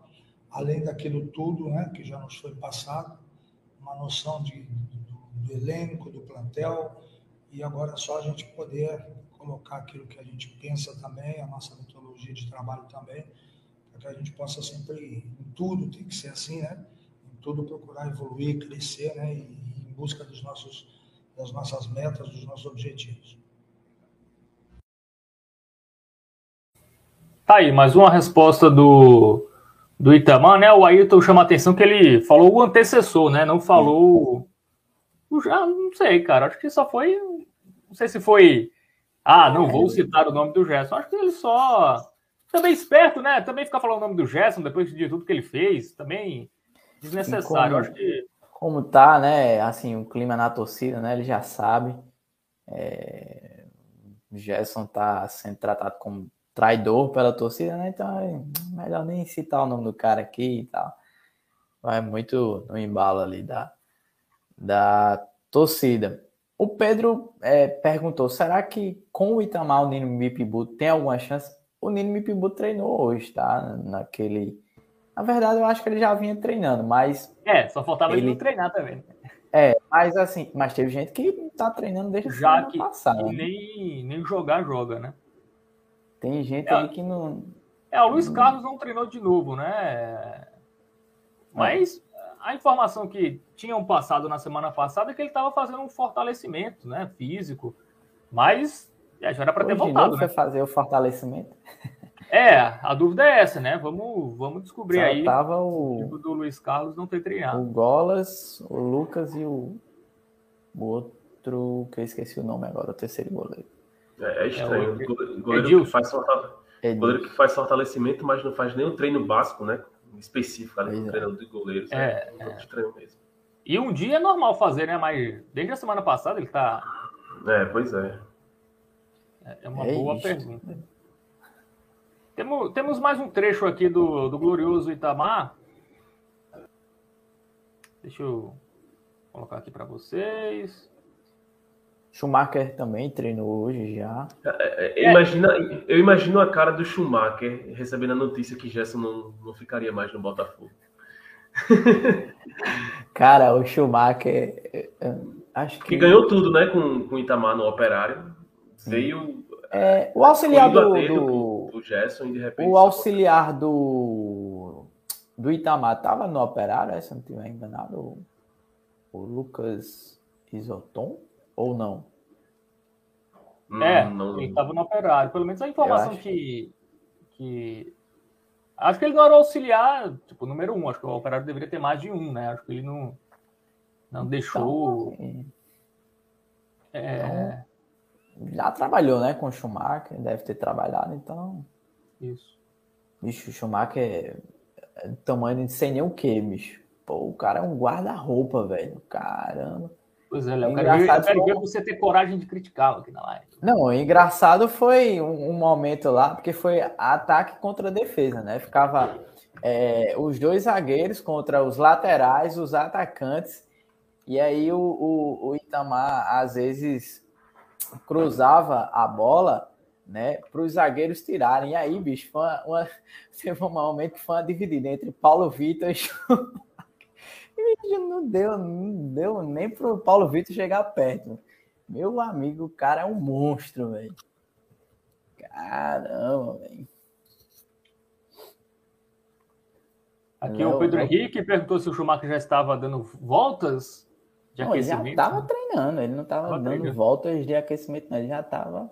além daquilo tudo né, que já nos foi passado, uma noção de, do, do elenco, do plantel, e agora é só a gente poder colocar aquilo que a gente pensa também, a nossa metodologia de trabalho também, para que a gente possa sempre, em tudo tem que ser assim, né? Em tudo procurar evoluir, crescer, né? E, busca dos nossos, das nossas metas, dos nossos objetivos. Tá aí, mais uma resposta do, do Itamar, né? O Ayrton chama a atenção que ele falou o antecessor, né? Não falou. Já não sei, cara. Acho que só foi. Não sei se foi. Ah, não vou citar o nome do Gerson. Acho que ele só também esperto, né? Também ficar falando o nome do Gerson depois de tudo que ele fez, também desnecessário. Acho que... como tá, né? Assim, o clima na torcida, né? Ele já sabe. É... O Gerson tá sendo tratado como traidor pela torcida, né? Então é melhor nem citar o nome do cara aqui e tal. Vai muito no embalo ali da, da torcida. O Pedro é, perguntou: será que com o Itamar o Nino Mipibu tem alguma chance? O Nino Mipibu treinou hoje, tá? Naquele. Na verdade, eu acho que ele já vinha treinando, mas. É, só faltava ele, ele treinar também. É, mas assim, mas teve gente que tá treinando desde já que passada. Né? Nem, nem jogar joga, né? Tem gente é, aí que não. É, o Luiz Carlos não treinou de novo, né? Mas a informação que tinham passado na semana passada é que ele estava fazendo um fortalecimento, né, físico, mas é, já era para ter voltado, né? Foi fazer o fortalecimento. É, a dúvida é essa, né? Vamos, vamos descobrir Só aí. Tava o do Luiz Carlos não ter treinado. O Golas, o Lucas e o, o outro que eu esqueci o nome agora, o terceiro goleiro. É, é estranho. É, o goleiro, que faz goleiro que faz fortalecimento, mas não faz nenhum treino básico, né? específico ali no é. treinador de goleiros. É, é, é. mesmo. E um dia é normal fazer, né? Mas desde a semana passada ele tá. É, pois é. É, é uma é boa isso. pergunta. Temos, temos mais um trecho aqui do, do glorioso Itamar. Deixa eu colocar aqui para vocês. Schumacher também treinou hoje já. É, é, imagina, eu imagino a cara do Schumacher recebendo a notícia que Gerson não, não ficaria mais no Botafogo. Cara, o Schumacher, acho que... que ganhou tudo, né, com, com o Itamar no Operário. Veio. É, o auxiliar do, do, do Gerson e de repente. O auxiliar do, do Itamar tava no Operário, se não estiver enganado. O, o Lucas Isoton? Ou não? É, não... ele estava no operário. Pelo menos a informação que, que. Acho que ele não era auxiliar, tipo, número um. Acho que o operário deveria ter mais de um, né? Acho que ele não, não deixou. Então, é... Então, já trabalhou, né, com o Schumacher, deve ter trabalhado, então. Isso. Bicho, o Schumacher é tamanho de sei nem o que, bicho. Pô, o cara é um guarda-roupa, velho. Caramba. Pois é, Léo. Eu quero ver você ter coragem de criticá-lo aqui na live. Não, engraçado foi um, um, momento lá, porque foi ataque contra defesa, né? Ficava é, os dois zagueiros contra os laterais, os atacantes, e aí o, o, o Itamar às vezes cruzava a bola, né, para os zagueiros tirarem. E aí, bicho, foi uma, uma, teve um momento que foi uma dividida entre Paulo Vitor e não deu, não deu nem pro Paulo Vitor chegar perto. Meu amigo, o cara é um monstro, velho. Caramba, velho. Aqui o Pedro Henrique perguntou se o Schumacher já estava dando voltas de não. Ele já estava treinando, ele não estava dando treinando. voltas de aquecimento, não. ele já estava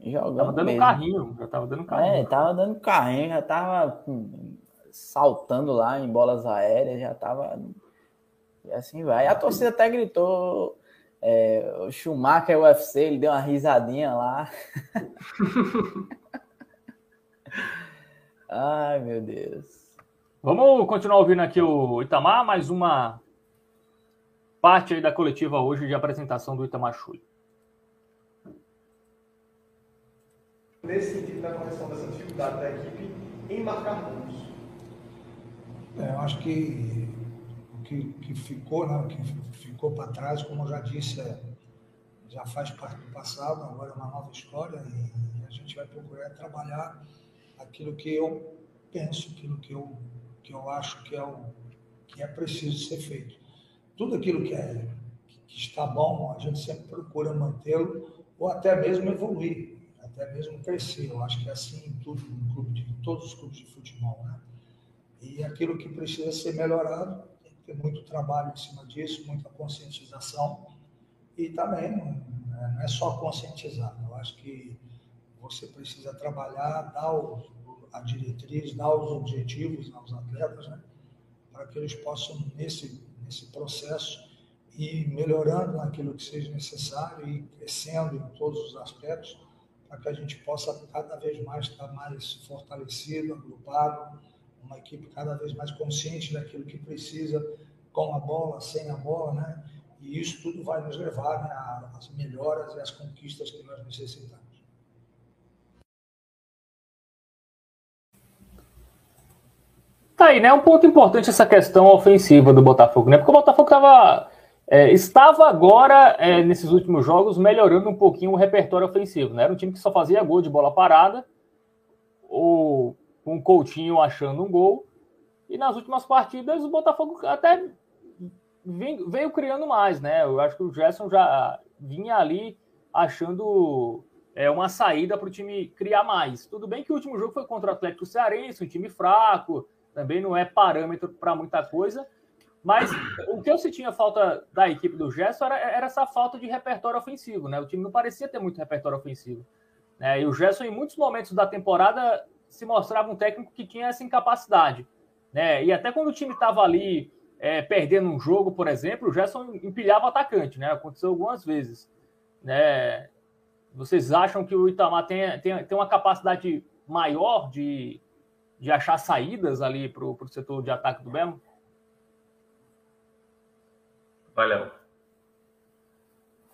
jogando. Tava dando mesmo. carrinho, já estava dando carrinho. É, tava dando carrinho, já estava hum, saltando lá em bolas aéreas, já estava e assim vai. A torcida até gritou é, o Schumacher UFC, ele deu uma risadinha lá. Ai, meu Deus. Vamos continuar ouvindo aqui o Itamar, mais uma parte aí da coletiva hoje de apresentação do Itamar Chui. Nesse sentido da correção dessa dificuldade da equipe em marcar pontos. É, eu acho que que, que ficou, né, que ficou para trás, como eu já disse, é, já faz parte do passado, agora é uma nova história e a gente vai procurar trabalhar aquilo que eu penso, aquilo que eu, que eu acho que é, o, que é preciso ser feito. Tudo aquilo que, é, que está bom, a gente sempre procura mantê-lo ou até mesmo evoluir, até mesmo crescer. Eu acho que é assim em tudo, em clube de, todos os clubes de futebol. Né? E aquilo que precisa ser melhorado, tem muito trabalho em cima disso, muita conscientização. E também né, não é só conscientizar, eu acho que você precisa trabalhar, dar os, a diretriz, dar os objetivos aos atletas, né, para que eles possam, nesse, nesse processo, ir melhorando naquilo que seja necessário e crescendo em todos os aspectos, para que a gente possa cada vez mais estar mais fortalecido, agrupado, uma equipe cada vez mais consciente daquilo que precisa com a bola, sem a bola, né? E isso tudo vai nos levar né, às melhoras e às conquistas que nós necessitamos. Tá aí, né? Um ponto importante essa questão ofensiva do Botafogo, né? Porque o Botafogo tava, é, estava agora, é, nesses últimos jogos, melhorando um pouquinho o repertório ofensivo, né? Era um time que só fazia gol de bola parada, ou o Coutinho achando um gol. E nas últimas partidas, o Botafogo até veio, veio criando mais, né? Eu acho que o Gerson já vinha ali achando é, uma saída para o time criar mais. Tudo bem que o último jogo foi contra o Atlético Cearense, um time fraco, também não é parâmetro para muita coisa. Mas o que eu sentia falta da equipe do Gerson era, era, essa falta de repertório ofensivo, né? O time não parecia ter muito repertório ofensivo. Né? E o Gerson, em muitos momentos da temporada, se mostrava um técnico que tinha essa incapacidade. Né? E até quando o time estava ali é, perdendo um jogo, por exemplo, o Gerson empilhava o atacante, né? Aconteceu algumas vezes. Né? Vocês acham que o Itamar tem, tem, tem uma capacidade maior de, de achar saídas ali para o setor de ataque do Belo? Valeu.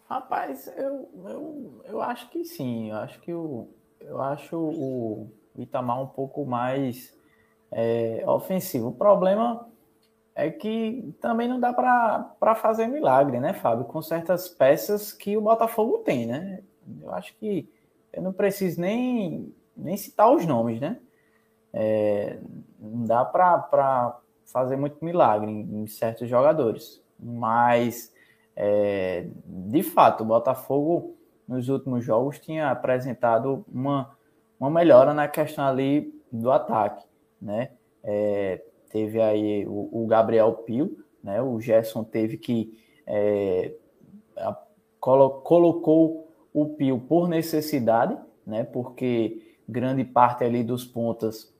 Rapaz, eu, eu, eu acho que sim. Eu acho que o, eu acho o Itamar um pouco mais é, ofensivo. O problema é que também não dá para fazer milagre, né, Fábio? Com certas peças que o Botafogo tem, né? Eu acho que eu não preciso nem, nem citar os nomes, né? É, não dá para fazer muito milagre em, em, certos jogadores. Mas, é, de fato, o Botafogo nos últimos jogos tinha apresentado uma, uma melhora na questão ali do ataque, né? É, teve aí o, o Gabriel Pio, né? O Gerson teve que é, a, colo, colocou o Pio por necessidade, né? Porque grande parte ali dos pontas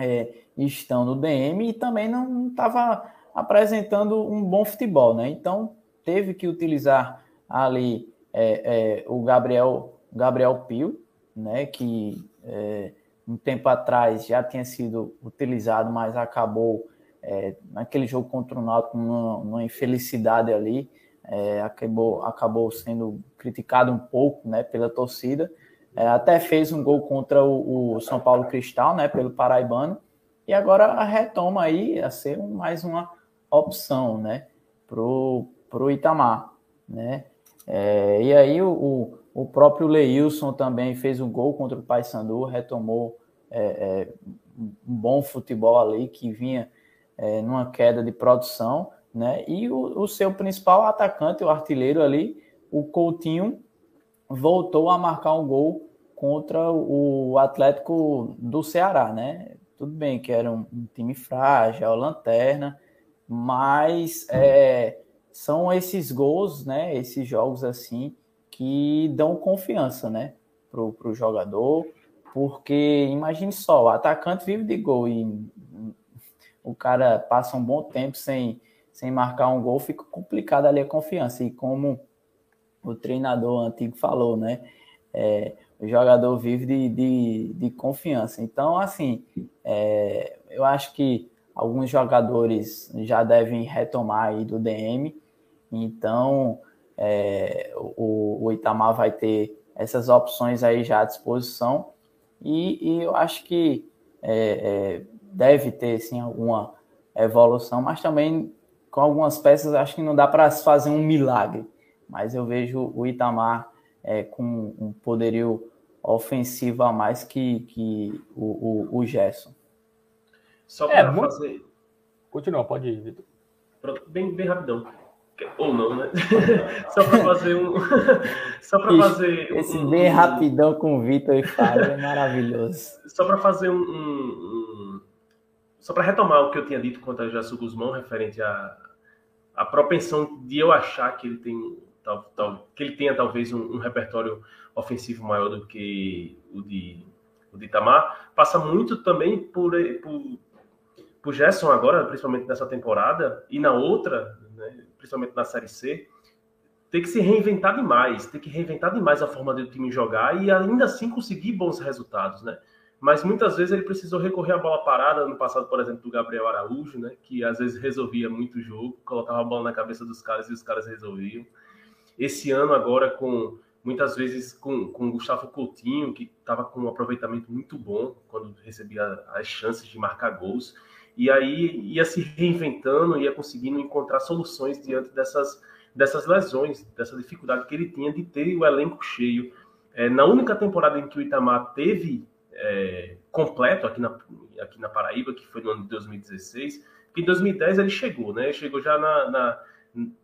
é, estão no DM e também não estava apresentando um bom futebol, né? Então teve que utilizar ali é, é, o Gabriel Gabriel Pio, né? Que é, um tempo atrás já tinha sido utilizado, mas acabou é, naquele jogo contra o Náutico numa, infelicidade ali, é, acabou, acabou sendo criticado um pouco né, pela torcida. É, até fez um gol contra o, o, São Paulo Cristal, né, pelo Paraibano, e agora retoma aí a ser mais uma opção né, para o Itamar. Né? É, e aí o, o, o próprio Leilson também fez um gol contra o Paysandu, retomou é, é, um bom futebol ali que vinha é, numa queda de produção, né? E o, o, seu principal atacante, o artilheiro ali, o Coutinho, voltou a marcar um gol contra o Atlético do Ceará, né? Tudo bem que era um, um time frágil, lanterna, mas é, são esses gols, né? Esses jogos assim que dão confiança, né? Pro, pro jogador, porque imagine só, o atacante vive de gol e o cara passa um bom tempo sem, sem marcar um gol, fica complicado ali a confiança. E como o treinador antigo falou, né? É, o jogador vive de, de, de confiança. Então, assim, é, eu acho que alguns jogadores já devem retomar aí do DM. Então, é, o, o Itamar vai ter essas opções aí já à disposição e, e eu acho que é, é, deve ter sim alguma evolução, mas também com algumas peças acho que não dá para fazer um milagre. Mas eu vejo o Itamar é, com um poderio ofensivo a mais que, que o, o, o Gerson. Só para é, fazer. Continua, pode ir, Vitor. Bem, bem rapidão. Ou não, né? Só para fazer um. Só para fazer. Esse um... bem rapidão com o Vitor e Fábio é maravilhoso. Só para fazer um. um... Só para retomar o que eu tinha dito contra o Jassu Guzmão, referente à, à propensão de eu achar que ele tem. Tal, tal, que ele tenha talvez um, um repertório ofensivo maior do que o de, o de Itamar, passa muito também por, por, por Gerson agora, principalmente nessa temporada, e na outra, né, principalmente na Série C, ter que se reinventar demais, ter que reinventar demais a forma do time jogar e ainda assim conseguir bons resultados, né? Mas muitas vezes ele precisou recorrer à bola parada, no passado, por exemplo, do Gabriel Araújo, né? Que às vezes resolvia muito o jogo, colocava a bola na cabeça dos caras e os caras resolviam. Esse ano agora com muitas vezes com, com o Gustavo Coutinho, que estava com um aproveitamento muito bom quando recebia as chances de marcar gols. E aí ia se reinventando, ia conseguindo encontrar soluções diante dessas, dessas lesões, dessa dificuldade que ele tinha de ter o elenco cheio. É, na única temporada em que o Itamar teve é, completo aqui na, aqui na Paraíba, que foi no ano de 2016, porque em 2010 ele chegou, né? Chegou já na, na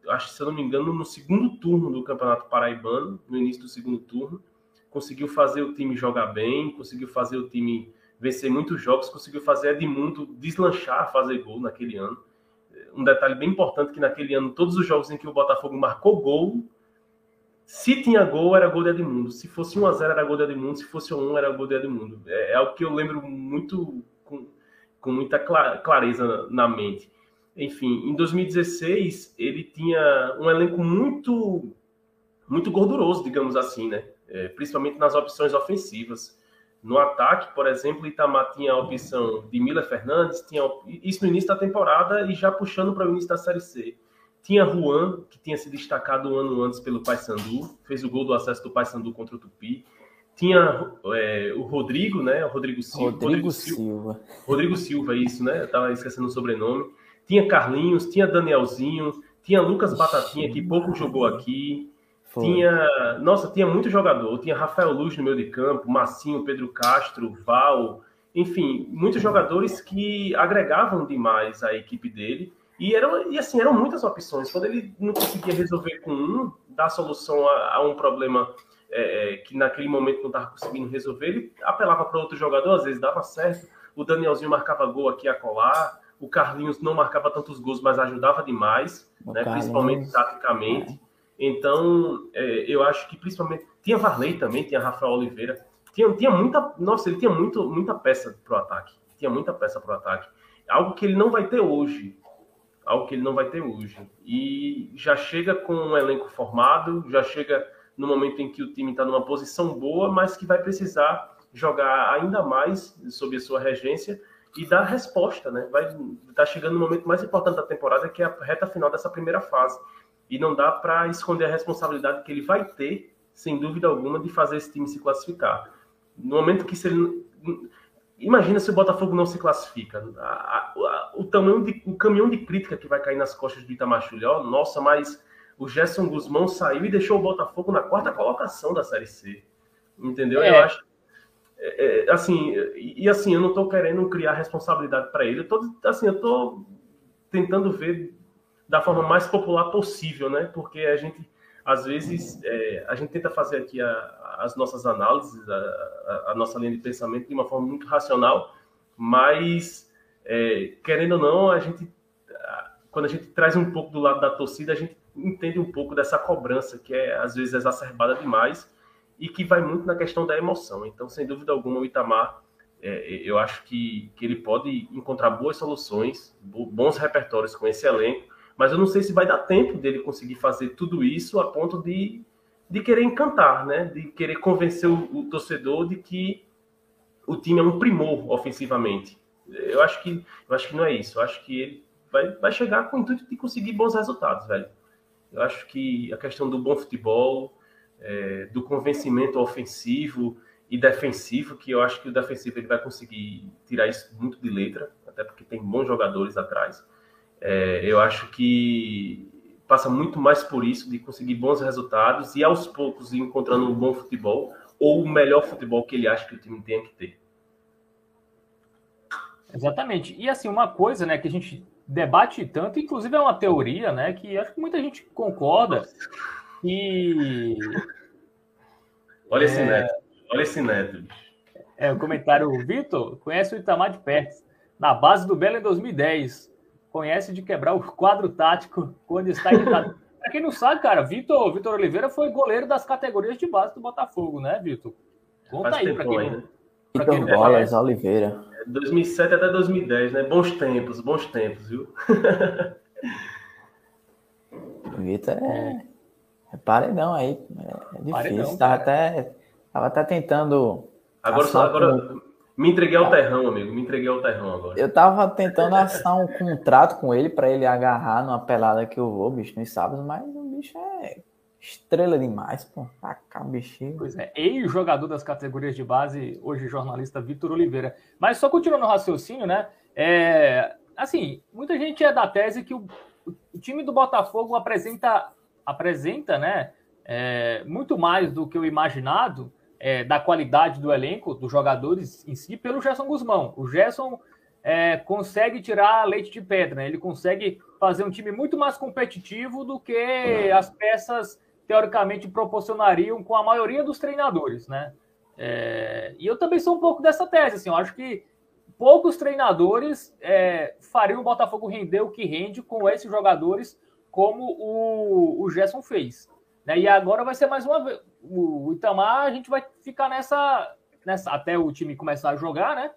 acho se eu não me engano, no segundo turno do Campeonato Paraibano, no início do segundo turno, conseguiu fazer o time jogar bem, conseguiu fazer o time vencer muitos jogos, conseguiu fazer Edmundo deslanchar, fazer gol naquele ano. Um detalhe bem importante que naquele ano todos os jogos em que o Botafogo marcou gol, se tinha gol era gol de Edmundo, se fosse 1 a 0 era gol de Edmundo, se fosse 1 era gol de Edmundo. É, é algo que eu lembro muito com, com muita clareza na mente. Enfim, em 2016 ele tinha um elenco muito muito gorduroso, digamos assim, né? É, principalmente nas opções ofensivas. No ataque, por exemplo, Itamar tinha a opção de Mila Fernandes, tinha isso no início da temporada e já puxando para o início da Série C. Tinha Juan, que tinha se destacado um ano antes pelo Paysandu, fez o gol do acesso do Paysandu contra o Tupi. Tinha é, o Rodrigo, né? O Rodrigo Silva. Rodrigo, Rodrigo Silva. Rodrigo Silva, isso, né? Eu tava esquecendo o sobrenome. Tinha Carlinhos, tinha Danielzinho, tinha Lucas Batatinha, que pouco jogou aqui. Foi. Tinha. Nossa, tinha muito jogador. Tinha Rafael Luz no meio de campo, Massinho, Pedro Castro, Val. Enfim, muitos jogadores que agregavam demais a equipe dele. E, eram, e assim, eram muitas opções. Quando ele não conseguia resolver com um, dar solução a, a um problema é, é que naquele momento não estava conseguindo resolver, ele apelava para outro jogador, às vezes dava certo. O Danielzinho marcava gol aqui a colar. O Carlinhos não marcava tantos gols, mas ajudava demais, né, principalmente taticamente. É. Então, é, eu acho que principalmente. Tinha Varley também, tinha Rafael Oliveira. Tinha, tinha muita. Nossa, ele tinha muito, muita peça para o ataque. Tinha muita peça para o ataque. Algo que ele não vai ter hoje. Algo que ele não vai ter hoje. E já chega com um elenco formado, já chega no momento em que o time está numa posição boa, mas que vai precisar jogar ainda mais sob a sua regência e dar resposta, né? Vai estar tá chegando no momento mais importante da temporada, que é a reta final dessa primeira fase. E não dá para esconder a responsabilidade que ele vai ter, sem dúvida alguma, de fazer esse time se classificar. No momento que se ele imagina se o Botafogo não se classifica. A, a, o, tamanho de, o caminhão de crítica que vai cair nas costas do Itamar Chulhó, nossa, mas o Gerson Guzmão saiu e deixou o Botafogo na quarta colocação da Série C. Entendeu? É. Eu acho é, assim, e assim, eu não estou querendo criar responsabilidade para ele. Eu tô, assim, eu tentando ver da forma mais popular possível, né? Porque a gente, às vezes, é, a gente tenta fazer aqui a, as nossas análises, a, a, a, nossa linha de pensamento de uma forma muito racional, mas, é, querendo ou não, a gente, quando a gente traz um pouco do lado da torcida, a gente entende um pouco dessa cobrança que é, às vezes, exacerbada demais e que vai muito na questão da emoção. Então, sem dúvida alguma, o Itamar, é, eu acho que, que ele pode encontrar boas soluções, bons repertórios com esse elenco, mas eu não sei se vai dar tempo dele conseguir fazer tudo isso a ponto de, de querer encantar, né? de querer convencer o, o torcedor de que o time é um primor ofensivamente. Eu acho que, eu acho que não é isso. Eu acho que ele vai, vai chegar com o intuito de conseguir bons resultados, velho. Eu acho que a questão do bom futebol, é, do convencimento ofensivo e defensivo, que eu acho que o defensivo ele vai conseguir tirar isso muito de letra, até porque tem bons jogadores atrás. É, eu acho que passa muito mais por isso, de conseguir bons resultados e aos poucos ir encontrando um bom futebol ou o melhor futebol que ele acha que o time tem que ter. Exatamente. E assim, uma coisa né, que a gente debate tanto, inclusive é uma teoria, né, que acho que muita gente concorda, e. Olha esse é... neto. Olha esse neto. É, o comentário, Vitor, conhece o Itamar de perto. Na base do Belo em 2010. Conhece de quebrar o quadro tático quando está irritado. Pra quem não sabe, cara, Vitor, Vitor Oliveira foi goleiro das categorias de base do Botafogo, né, Vitor? Conta Faz aí pra quem, não, pra quem não Bolas Oliveira. 2007 até 2010, né? Bons tempos, bons tempos, viu? Vitor é É paredão aí. É, difícil. Paredão, tava, até, tava até tentando. Agora, só, agora me entreguei ao terrão, amigo. Me entreguei ao terrão agora. Eu tava tentando assinar um contrato com ele para ele agarrar numa pelada que eu vou, bicho, nos sábados, mas o bicho é estrela demais, pô. Tacar bichinho. Pois é, ex-jogador das categorias de base, hoje jornalista Vitor Oliveira. Mas só continuando o raciocínio, né? É, assim, muita gente é da tese que o, o time do Botafogo apresenta, apresenta, né? É, muito mais do que o imaginado é, da qualidade do elenco, dos jogadores em si, pelo Gerson Guzmão. O Gerson é, consegue tirar leite de pedra, né? ele consegue fazer um time muito mais competitivo do que as peças teoricamente proporcionariam com a maioria dos treinadores, né? É, e eu também sou um pouco dessa tese, assim, eu acho que poucos treinadores é, fariam o Botafogo render o que rende com esses jogadores, como o, o Gerson fez. Né? E agora vai ser mais uma vez. O Itamar, a gente vai ficar nessa, nessa. Até o time começar a jogar, né?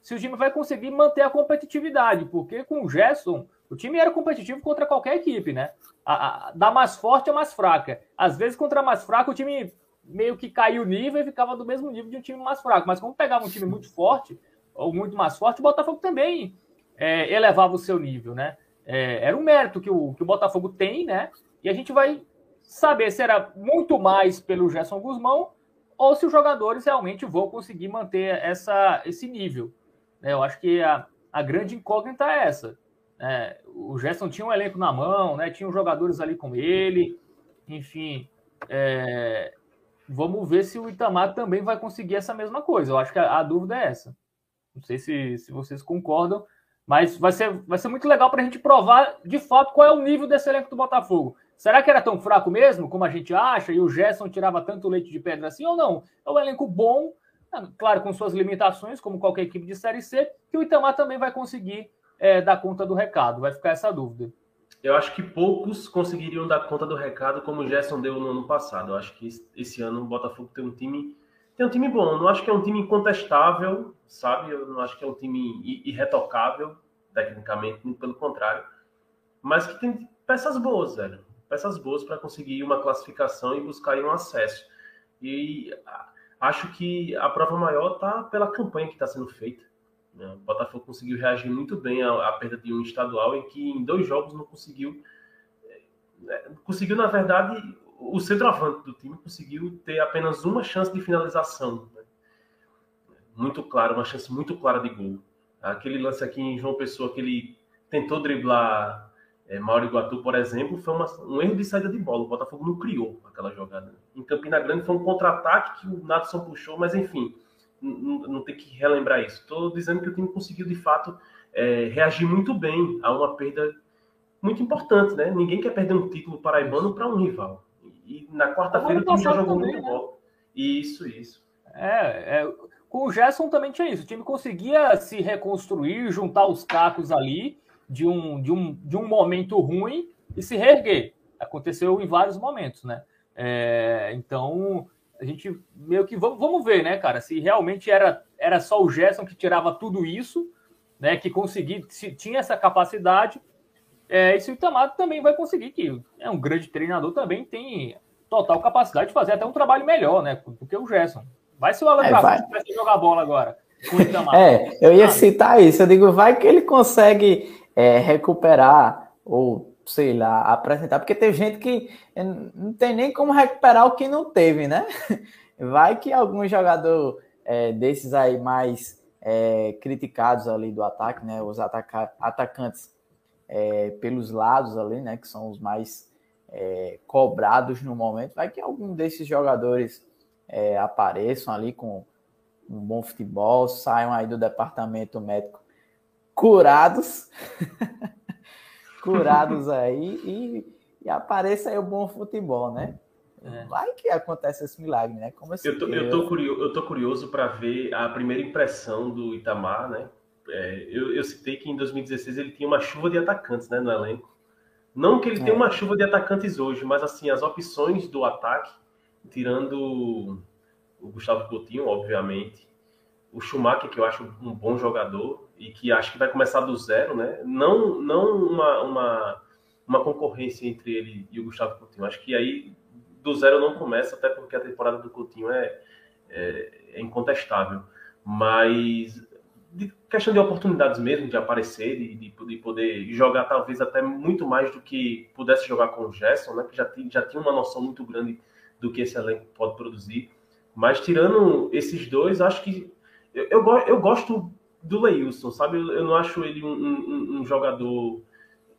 Se o time vai conseguir manter a competitividade, porque com o Gerson, o time era competitivo contra qualquer equipe, né? A, a, da mais forte a mais fraca. Às vezes, contra a mais fraca, o time meio que caiu o nível e ficava do mesmo nível de um time mais fraco. Mas como pegava um time muito forte, ou muito mais forte, o Botafogo também é, elevava o seu nível, né? É, era um mérito que o, que o Botafogo tem, né? E a gente vai saber se era muito mais pelo Gerson Guzmão ou se os jogadores realmente vão conseguir manter essa, esse nível. Né? Eu acho que a, a grande incógnita é essa. É, o Gerson tinha um elenco na mão, né? tinha os jogadores ali com ele, enfim. É, vamos ver se o Itamar também vai conseguir essa mesma coisa. Eu acho que a, a dúvida é essa. Não sei se, se vocês concordam, mas vai ser, vai ser muito legal para a gente provar de fato qual é o nível desse elenco do Botafogo. Será que era tão fraco mesmo, como a gente acha, e o Gerson tirava tanto leite de pedra assim ou não? É um elenco bom, né, claro, com suas limitações, como qualquer equipe de Série C, que o Itamar também vai conseguir é, dar conta do recado. Vai ficar essa dúvida. Eu acho que poucos conseguiriam dar conta do recado como o Gerson deu no ano passado. Eu acho que esse ano o Botafogo tem um time tem um time bom. Não acho que é um time incontestável, sabe? Eu não acho que é um time irretocável, tecnicamente, pelo contrário. Mas que tem peças boas, velho peças boas para conseguir uma classificação e buscar um acesso. E acho que a prova maior está pela campanha que está sendo feita. Né? O Botafogo conseguiu reagir muito bem à, à, perda de um estadual em que em dois jogos não conseguiu. É, conseguiu, na verdade, o centroavante do time conseguiu ter apenas uma chance de finalização. Muito claro, uma chance muito clara de gol. Aquele lance aqui em João Pessoa que ele tentou driblar é, Mauro Iguatu, por exemplo, foi uma, um erro de saída de bola. O Botafogo não criou aquela jogada. Em Campina Grande foi um contra-ataque que o Natson puxou, mas enfim, não, não tem que relembrar isso. Estou dizendo que o time conseguiu, de fato, é, reagir muito bem a uma perda muito importante, né? Ninguém quer perder um título paraibano para um rival. E, na quarta-feira o time já jogou também, muito né? bola. Isso, isso. É, é, com o Gerson também tinha isso. O time conseguia se reconstruir, juntar os cacos ali de um, de um, de um momento ruim e se reerguer. Aconteceu em vários momentos, né? É, então, a gente meio que vamos, vamos ver, né, cara, se realmente era, era só o Gerson que tirava tudo isso, né, que conseguia, se tinha essa capacidade, é, e se o Itamar também vai conseguir, que é um grande treinador, também tem total capacidade de fazer até um trabalho melhor, né, do que o Gerson. Vai ser o Alan é, vai. vai jogar bola agora. É, eu ia citar isso. Eu digo, vai que ele consegue é, recuperar ou sei lá, apresentar, porque tem gente que não tem nem como recuperar o que não teve, né? Vai que algum jogador é, desses aí mais é, criticados ali do ataque, né? Os ataca atacantes é, pelos lados ali, né? Que são os mais é, cobrados no momento. Vai que algum desses jogadores é, apareçam ali com um bom futebol, saiam aí do departamento médico curados, curados aí e, e, apareça aí o bom futebol, né? É. Vai que acontece esse milagre, né? Como eu, tô, eu, tô curioso, eu tô curioso para ver a primeira impressão do Itamar, né? É, eu, eu, citei que em 2016 ele tinha uma chuva de atacantes né, no elenco. Não que ele é. tenha uma chuva de atacantes hoje, mas assim, as opções do ataque, tirando o Gustavo Coutinho, obviamente, o Schumacher, que eu acho um bom jogador e que acho que vai começar do zero, né? Não, não uma, uma, uma concorrência entre ele e o Gustavo Coutinho. Acho que aí do zero não começa, até porque a temporada do Coutinho é, é, é incontestável. Mas de questão de oportunidades mesmo, de aparecer, de, de, de, poder jogar talvez até muito mais do que pudesse jogar com o Gerson, né? Que já, já tinha uma noção muito grande do que esse elenco pode produzir. Mas tirando esses dois, acho que eu, eu, eu gosto do Leilson, sabe? Eu, eu, não acho ele um, um, um jogador.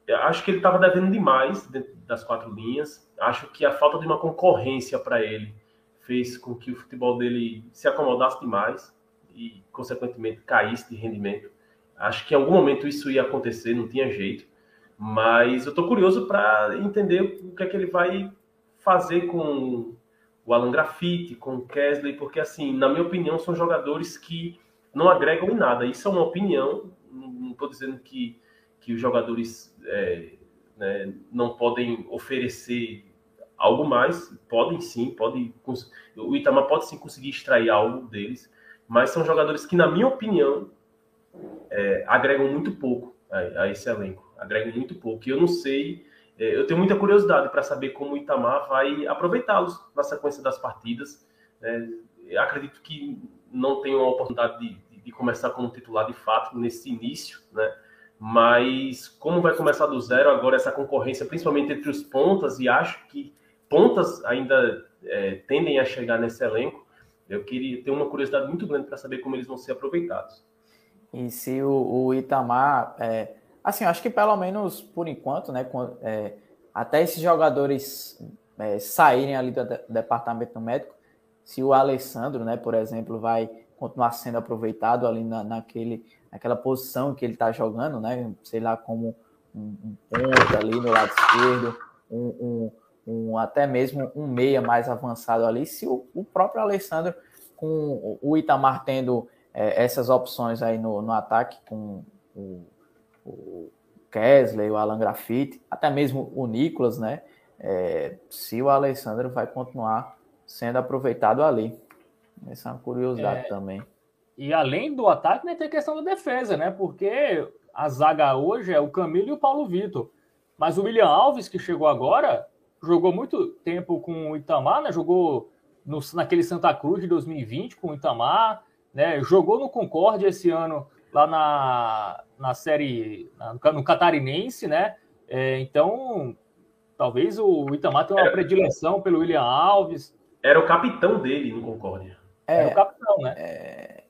Acho que ele estava devendo demais dentro das quatro linhas. Acho que a falta de uma concorrência para ele fez com que o futebol dele se acomodasse demais e, consequentemente, caísse de rendimento. Acho que em algum momento isso ia acontecer, não tinha jeito. Mas eu estou curioso para entender o que é que ele vai fazer com o Alan Graffiti, com o Kesley, porque, assim, na minha opinião, são jogadores que não agregam em nada. Isso é uma opinião, não estou dizendo que, que os jogadores é, né, não podem oferecer algo mais, podem sim, podem, o Itamar pode sim conseguir extrair algo deles, mas são jogadores que, na minha opinião, é, agregam muito pouco a, a, esse elenco, agregam muito pouco. E eu não sei, eu tenho muita curiosidade para saber como o Itamar vai aproveitá-los na sequência das partidas. Né? acredito que não tenho a oportunidade de, de, de, começar como titular de fato nesse início, né? Mas como vai começar do zero agora essa concorrência, principalmente entre os pontas, e acho que pontas ainda é, tendem a chegar nesse elenco, eu queria ter uma curiosidade muito grande para saber como eles vão ser aproveitados. E se o, o Itamar, é, assim, acho que pelo menos por enquanto, né, é, até esses jogadores é, saírem ali do, departamento médico, se o Alessandro, né, por exemplo, vai continuar sendo aproveitado ali na, naquele, naquela posição que ele está jogando, né, sei lá, como um, um ponto ali no lado esquerdo, um, um um, até mesmo um meia mais avançado ali, se o, o próprio Alessandro, com o Itamar tendo é, essas opções aí no, no ataque, com o, o Kesley, o Alan Graffiti, até mesmo o Nicolas, né? É, se o Alessandro vai continuar sendo aproveitado ali. Essa é uma curiosidade é, também. E além do ataque, né, tem a questão da defesa, né? Porque a zaga hoje é o Camilo e o Paulo Vitor. Mas o William Alves, que chegou agora, jogou muito tempo com o Itamar, né? Jogou no, naquele Santa Cruz de 2020 com o Itamar, né? Jogou no Concórdia esse ano lá na, na série no Catarinense, né? É, então, talvez o Itamar tenha uma era, predileção pelo William Alves. Era o capitão dele no Concórdia. É, era o capitão, né? É,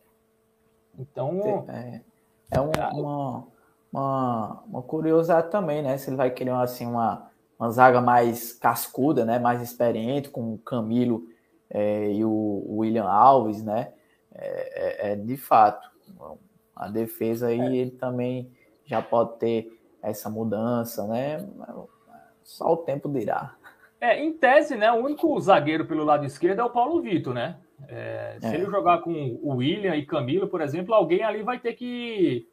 então, é, é um, uma, uma, uma curiosidade também, né? Se ele vai querer assim uma uma zaga mais cascuda, né, mais experiente, com o Camilo é, e o William Alves, né, é, é, é de fato. A defesa aí é. ele também já pode ter essa mudança, né, só o tempo dirá. É, em tese, né, o único zagueiro pelo lado esquerdo é o Paulo Vitor, né? É, se ele jogar com o William e Camilo, por exemplo, alguém ali vai ter que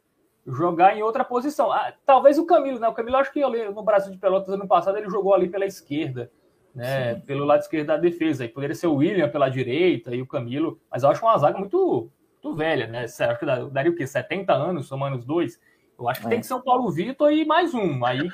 jogar em outra posição. Ah, talvez o Camilo, né? O Camilo, acho que no Brasil de Pelotas ano passado ele jogou ali pela esquerda, né? Sim. Pelo lado esquerdo da defesa. E poderia ser o William pela direita e o Camilo, mas eu acho uma zaga muito, muito velha, né? Acho que daria o quê? 70 anos, somando os dois. Eu acho que é. tem que ser o Paulo Vitor e mais um. Aí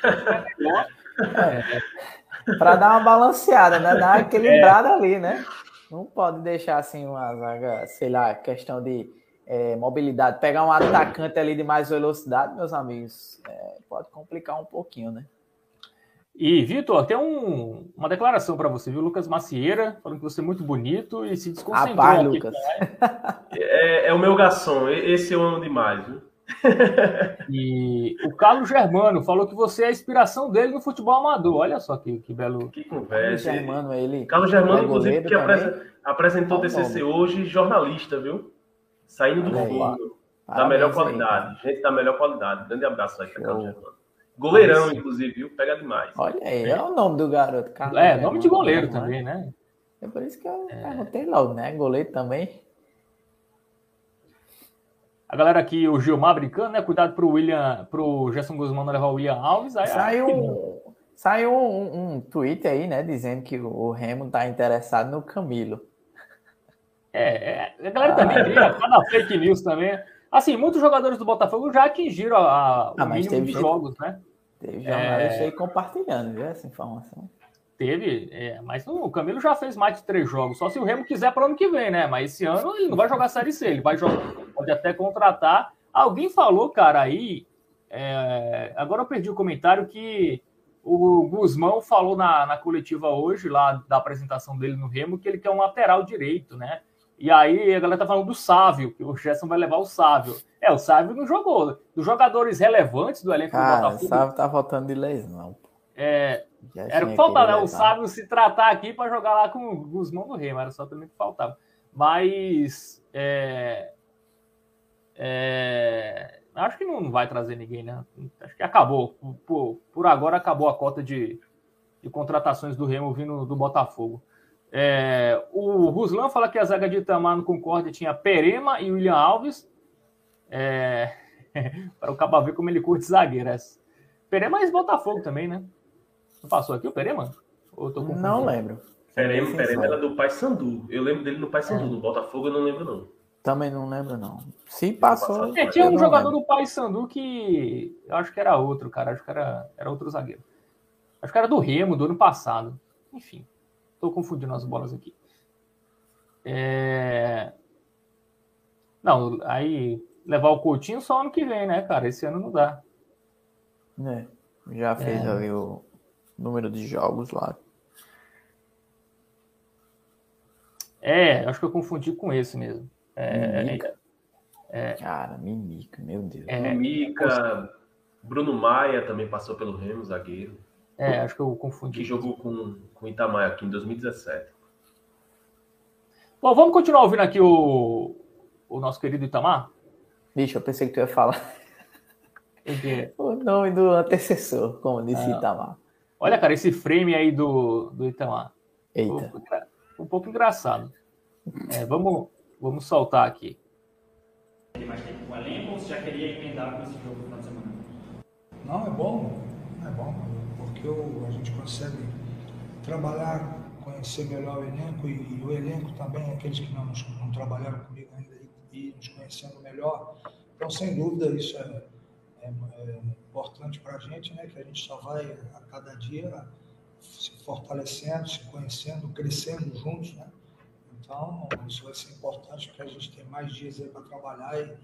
é, para dar uma balanceada, né? Dar uma equilibrada é. ali, né? Não pode deixar assim uma zaga, sei lá, questão de é, mobilidade, pegar um atacante ali de mais velocidade, meus amigos, é, pode complicar um pouquinho, né? E, Vitor, tem um, uma declaração para você, viu? Lucas Macieira, falando que você é muito bonito e se desconcentrou Rapaz, aqui. Lucas. É, é, o meu garçom, esse eu amo demais, viu? E o Carlos Germano falou que você é a inspiração dele no futebol amador. Olha só que, que belo. Que conversa. Carlos Germano, ele. Carlos Germano, inclusive, que apresentou o TCC hoje, jornalista, viu? Saindo do fundo. Da melhor qualidade. Aí. Gente da melhor qualidade. Grande abraço aí para Carlos Germano. Goleirão, inclusive, viu? Pega demais. Olha aí, é o nome do garoto. Carlos é, nome de goleiro também, né? É por isso que eu é. perguntei logo, né? Goleiro também. A galera aqui, o Gilmar brincando, né? Cuidado pro William, pro Gerson Guzmão não levar o William Alves. Aí, saiu um, saiu um, um tweet aí, né? Dizendo que o Remo tá interessado no Camilo. É, é, a galera também cria cada fake news também. Assim, muitos jogadores do Botafogo já atingiram a, a, ah, o mínimo de jogos, né? Teve jornalista é... aí compartilhando, essa informação. Teve, é, mas o Camilo já fez mais de três jogos, só se o Remo quiser para o ano que vem, né? Mas esse ano ele não vai jogar Série C, ele vai jogar, pode até contratar. Alguém falou, cara, aí, é, agora eu perdi o comentário que o Guzmão falou na, na coletiva hoje, lá da apresentação dele no Remo, que ele quer um lateral direito, né? E aí a galera tá falando do Sávio, que o Gerson vai levar o Sávio. É, o Sávio não jogou. Dos jogadores relevantes do elenco Cara, do Botafogo. o Sávio tá voltando de lesão. É, Já era o que faltava, né? O. Sávio se tratar aqui para jogar lá com o Guzmão do Remo, era só também que faltava. Mas é, é, acho que não vai trazer ninguém, né? Acho que acabou. Por, por agora acabou a cota de, de contratações do Remo vindo do Botafogo. É, o Ruslan fala que a zaga de Itamar no Concórdia tinha Perema e William Alves. É, para o Caba ver como ele curte zagueiro. essa. Perema é ex-Botafogo também, né? Não passou aqui o Perema? Não lembro. Perema, Perema era do Paysandu. Eu lembro dele no Paysandu. É. No Botafogo eu não lembro, não. Também não lembro, não. Se passou. É, tinha um jogador lembro. do Paysandu que eu acho que era outro, cara. Acho que era, era outro zagueiro. Acho que era do Remo, do ano passado. Enfim, tô confundindo as bolas aqui. É... Não, aí levar o Coutinho só ano que vem, né, cara? Esse ano não dá. É, já fez É. ali o número de jogos lá. É, acho que eu confundi com esse mesmo. É, Mimica. Cara, Mimica, meu Deus. É. Mica, Bruno Maia também passou pelo Remo, zagueiro. É, acho que eu confundi. Que jogou com, com o Itamar aqui em 2017. Bom, vamos continuar ouvindo aqui o, o nosso querido Itamar? Bicho, eu pensei que tu ia falar Porque- o nome do antecessor, como disse Ah. Itamar. Olha, cara, esse frame aí do, do Itamar. Eita. Um pouco, um pouco engraçado. É, vamos, vamos soltar aqui. Tem mais tempo com o elenco ou você já queria emendar com esse jogo no final de semana? Não, é bom, é bom, a gente consegue trabalhar, conhecer melhor o elenco e, e o elenco também, aqueles que não, não trabalharam comigo ainda e, e nos conhecendo melhor. Então, sem dúvida, isso é, é- é importante para a gente, né? que a gente só vai a cada dia se fortalecendo, se conhecendo, crescendo juntos. Né? Então, isso vai ser importante porque a gente tem mais dias aí para trabalhar e,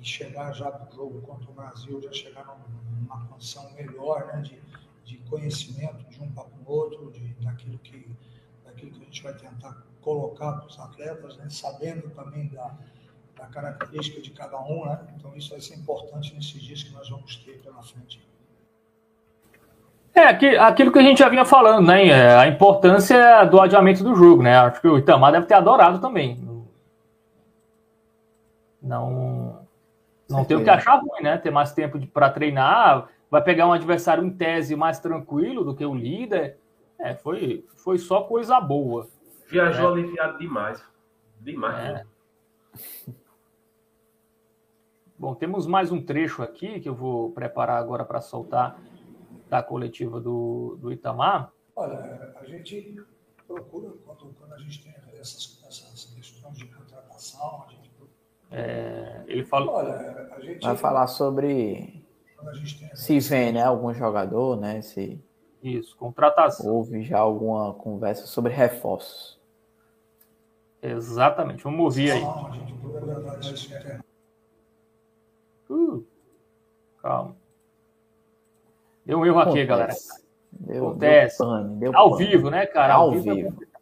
e chegar já para o jogo contra o Brasil, já chegar num- numa condição melhor né, de, de conhecimento de um para o outro, de, daquilo, que, daquilo que a gente vai tentar colocar para os atletas, né, sabendo também da, da característica de cada um. Né? Então, isso vai ser importante nesses dias que nós vamos ter pela frente. É, aqui- aquilo que a gente já vinha falando, né? é, A importância do adiamento do jogo, né? Acho que o Itamar deve ter adorado também. Não, não tem o que achar ruim, né? Ter mais tempo para treinar, vai pegar um adversário em tese mais tranquilo do que o líder. É, foi, foi só coisa boa. Viajou É. aliviado demais. Demais. É. né? Bom, temos mais um trecho aqui que eu vou preparar agora para soltar da coletiva do, do Itamar. Olha, a gente procura, quando, quando a gente tem essas, essas questões de contratação, a gente procura. É, ele falou. Olha, a gente. Vai falar sobre Quando a gente tem se vem, né, algum jogador, né, se Isso, contratação. houve já alguma conversa sobre reforços. Exatamente. Vamos ouvir aí. Não, a gente procura dar isso internamente. Uh, calma. Deu um erro aqui, Acontece. galera. Deu, Acontece. deu pane, deu Ao pane. vivo, né, cara? Ao é vivo. complicado.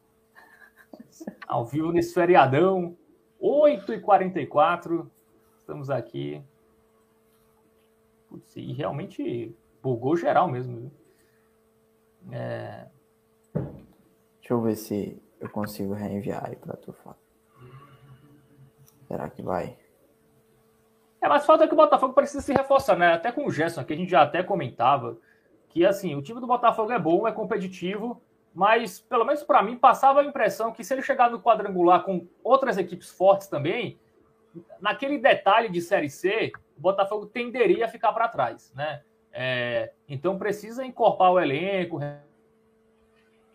Ao vivo nesse feriadão. 8h44. Estamos aqui. Putz, e realmente bugou geral mesmo. É, Deixa eu ver se eu consigo reenviar aí pra tu, Fábio. Será que vai? É, mas falta que o Botafogo precisa se reforçar, né? Até com o Gerson aqui, a gente já até comentava que, assim, o time do Botafogo é bom, é competitivo, mas, pelo menos para mim, passava a impressão que se ele chegar no quadrangular com outras equipes fortes também, naquele detalhe de Série C, o Botafogo tenderia a ficar para trás, né? É, então precisa encorpar o elenco,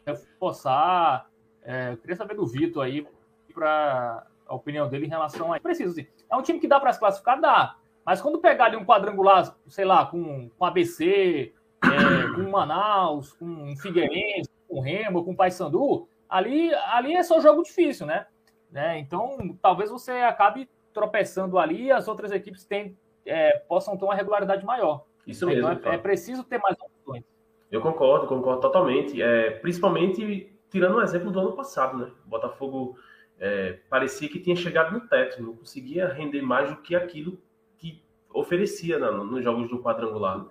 reforçar. É, queria saber do Vitor aí para a opinião dele em relação a. Preciso, sim. É um time que dá para se classificar? Dá. Mas quando pegar ali um quadrangular, sei lá, com, com ABC, é, com Manaus, com Figueirense, com Remo, com Paysandu, ali, ali é só jogo difícil, né? né? Então, talvez você acabe tropeçando ali e as outras equipes tem, é, possam ter uma regularidade maior. Isso mesmo. Então, é, é, preciso ter mais opções. Eu concordo, concordo totalmente. É, principalmente tirando o exemplo do ano passado, né? O Botafogo é, parecia que tinha chegado no teto, não conseguia render mais do que aquilo que oferecia na, nos jogos do quadrangular.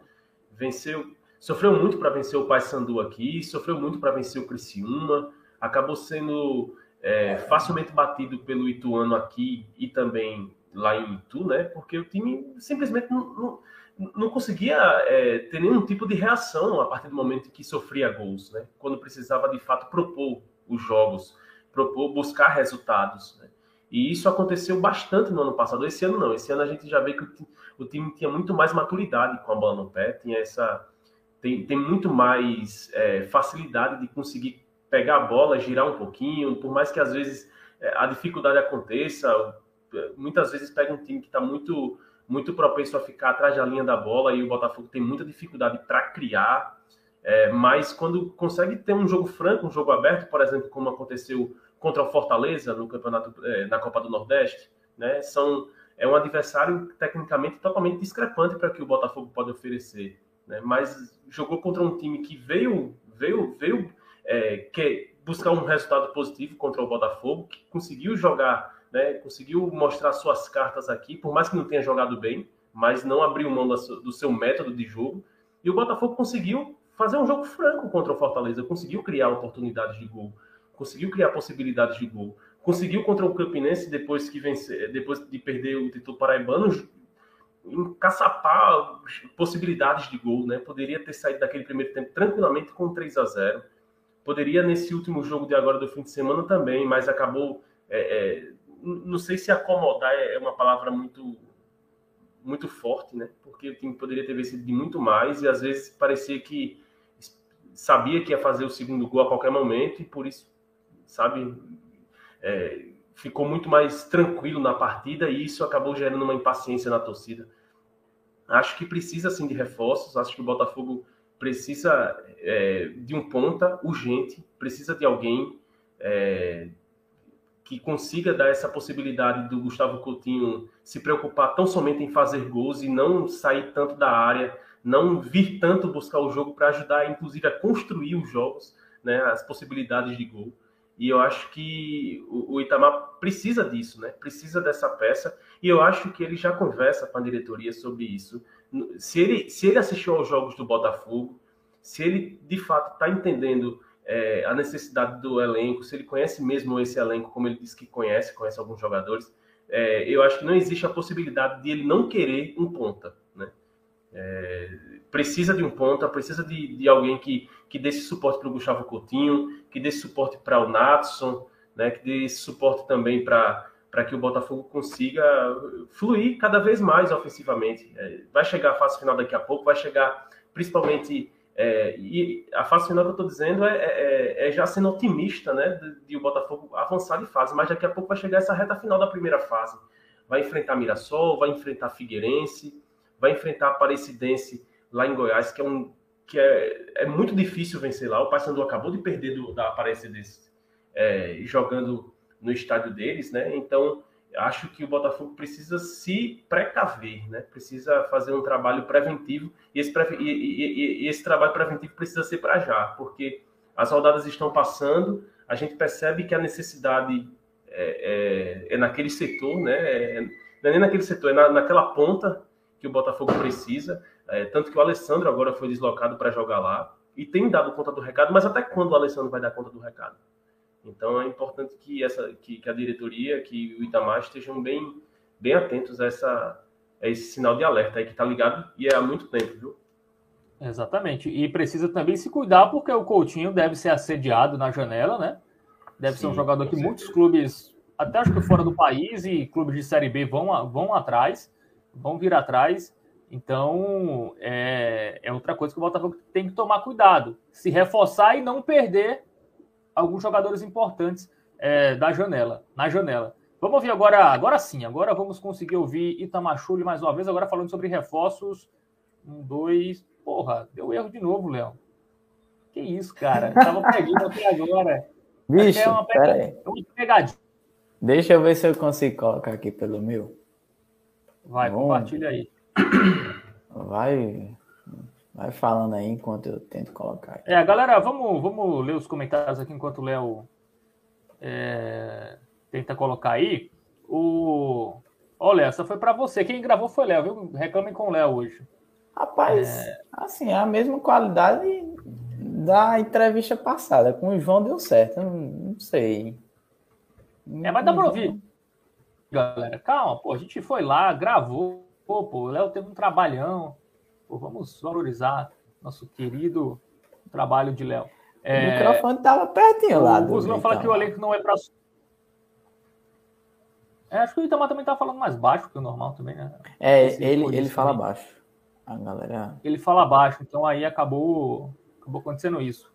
Venceu, sofreu muito para vencer o Paysandu aqui, sofreu muito para vencer o Criciúma, acabou sendo é, facilmente batido pelo Ituano aqui e também lá em Itu, né? Porque o time simplesmente não, não, não conseguia é, ter nenhum tipo de reação a partir do momento que sofria gols, né? Quando precisava de fato propor os jogos, propor buscar resultados. Né? E isso aconteceu bastante no ano passado. Esse ano não. Esse ano a gente já vê que o, o time tinha muito mais maturidade com a bola no pé, tinha essa tem, tem muito mais é, facilidade de conseguir pegar a bola, girar um pouquinho, por mais que às vezes é, a dificuldade aconteça, muitas vezes pega um time que está muito muito propenso a ficar atrás da linha da bola e o Botafogo tem muita dificuldade para criar, é, mas quando consegue ter um jogo franco, um jogo aberto, por exemplo, como aconteceu contra o Fortaleza no campeonato é, na Copa do Nordeste, né, são é um adversário tecnicamente totalmente discrepante para que o Botafogo pode oferecer, né, mas jogou contra um time que veio veio veio é, que buscar um resultado positivo contra o Botafogo, que conseguiu jogar, né, conseguiu mostrar suas cartas aqui, por mais que não tenha jogado bem, mas não abriu mão do seu método de jogo. E o Botafogo conseguiu fazer um jogo franco contra o Fortaleza, conseguiu criar oportunidades de gol, conseguiu criar possibilidades de gol, conseguiu contra o Campinense depois que vencer, depois de perder o título paraibano, encaçapar possibilidades de gol, né? Poderia ter saído daquele primeiro tempo tranquilamente com 3 a 0 Poderia nesse último jogo de agora do fim de semana também, mas acabou. É, é, não sei se acomodar é, é uma palavra muito muito forte, né? Porque o time poderia ter vencido de muito mais e às vezes parecia que sabia que ia fazer o segundo gol a qualquer momento e por isso, sabe, é, ficou muito mais tranquilo na partida e isso acabou gerando uma impaciência na torcida. Acho que precisa sim de reforços. Acho que o Botafogo precisa é, de um ponta urgente, precisa de alguém é, que consiga dar essa possibilidade do Gustavo Coutinho se preocupar tão somente em fazer gols e não sair tanto da área, não vir tanto buscar o jogo para ajudar, inclusive, a construir os jogos, né, as possibilidades de gol. E eu acho que o, Itamar precisa disso, né? Precisa dessa peça. E eu acho que ele já conversa com a diretoria sobre isso. Se ele, se ele assistiu aos jogos do Botafogo, se ele de fato está entendendo é, a necessidade do elenco, se ele conhece mesmo esse elenco, como ele disse que conhece, conhece alguns jogadores, é, eu acho que não existe a possibilidade de ele não querer um ponta. Né? É, precisa de um ponta, precisa de, de alguém que, que dê esse suporte para o Gustavo Coutinho, que dê esse suporte para o Natson, né, que dê esse suporte também para para que o Botafogo consiga fluir cada vez mais ofensivamente. É, vai chegar a fase final daqui a pouco, vai chegar principalmente. É, e a fase final que eu estou dizendo é, é, é, já sendo otimista, né? De, de, o Botafogo avançar de fase, mas daqui a pouco vai chegar essa reta final da primeira fase. Vai enfrentar Mirassol, vai enfrentar Figueirense, vai enfrentar Aparecidense lá em Goiás, que é um que é, é muito difícil vencer lá. O Paysandu acabou de perder do, da Aparecidense é, jogando no estádio deles, né? Então, acho que o Botafogo precisa se precaver, né? Precisa fazer um trabalho preventivo e esse, e, e, e esse trabalho preventivo precisa ser para já, porque as rodadas estão passando, a gente percebe que a necessidade é, é, é naquele setor, né? É, não é nem naquele setor, é na, naquela ponta que o Botafogo precisa. É, tanto que o Alessandro agora foi deslocado para jogar lá e tem dado conta do recado, mas até quando o Alessandro vai dar conta do recado? Então é importante que essa que, que a diretoria, que o Itamar estejam bem bem atentos a essa a esse sinal de alerta aí que está ligado e é há muito tempo, viu? Exatamente. E precisa também se cuidar porque o Coutinho deve ser assediado na janela, né? Deve Sim, ser um jogador que muitos clubes, até acho que fora do país e clubes de série B vão vão atrás, vão vir atrás. Então, é, é outra coisa que o Botafogo tem que tomar cuidado. Se reforçar e não perder alguns jogadores importantes é, da janela, na janela. Vamos ouvir agora, agora sim, agora vamos conseguir ouvir Itamachule mais uma vez, agora falando sobre reforços. Um, dois. Porra, deu erro de novo, Léo. Que isso, cara? Tava perdido até agora. Bicho, é uma, pega... é uma pegadinha. Deixa eu ver se eu consigo colocar aqui pelo meu. Vai, Bom, compartilha aí. Vai, vai falando aí enquanto eu tento colocar. É, galera, vamos, vamos ler os comentários aqui enquanto o Léo é, tenta colocar aí. O... Olha, essa foi para você. Quem gravou foi Léo, viu? Reclamem com o Léo hoje. Rapaz, é... assim, é a mesma qualidade da entrevista passada. Com o João deu certo, não, não sei. É, mas dá para ouvir. Galera, calma, pô, a gente foi lá, gravou, pô, pô o Léo teve um trabalhão. Pô, vamos valorizar nosso querido trabalho de Léo. É... O microfone tava pertinho lá. O Guzmão fala que o elenco não é para é, acho que o Itamar também tá falando mais baixo que o normal também, né? É, ele, ele fala também. baixo. A galera. Ele fala baixo, então aí acabou, acabou acontecendo isso.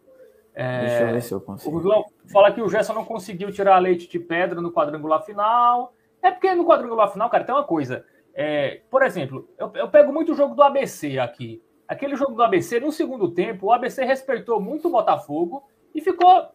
É, Deixa eu ver se eu consigo. O Guzmão fala que o Gerson não conseguiu tirar leite de pedra no quadrangular final. É porque no quadrangular final, cara, tem uma coisa. É, por exemplo, eu, eu pego muito o jogo do ABC aqui. Aquele jogo do ABC, no segundo tempo, o ABC respeitou muito o Botafogo e ficou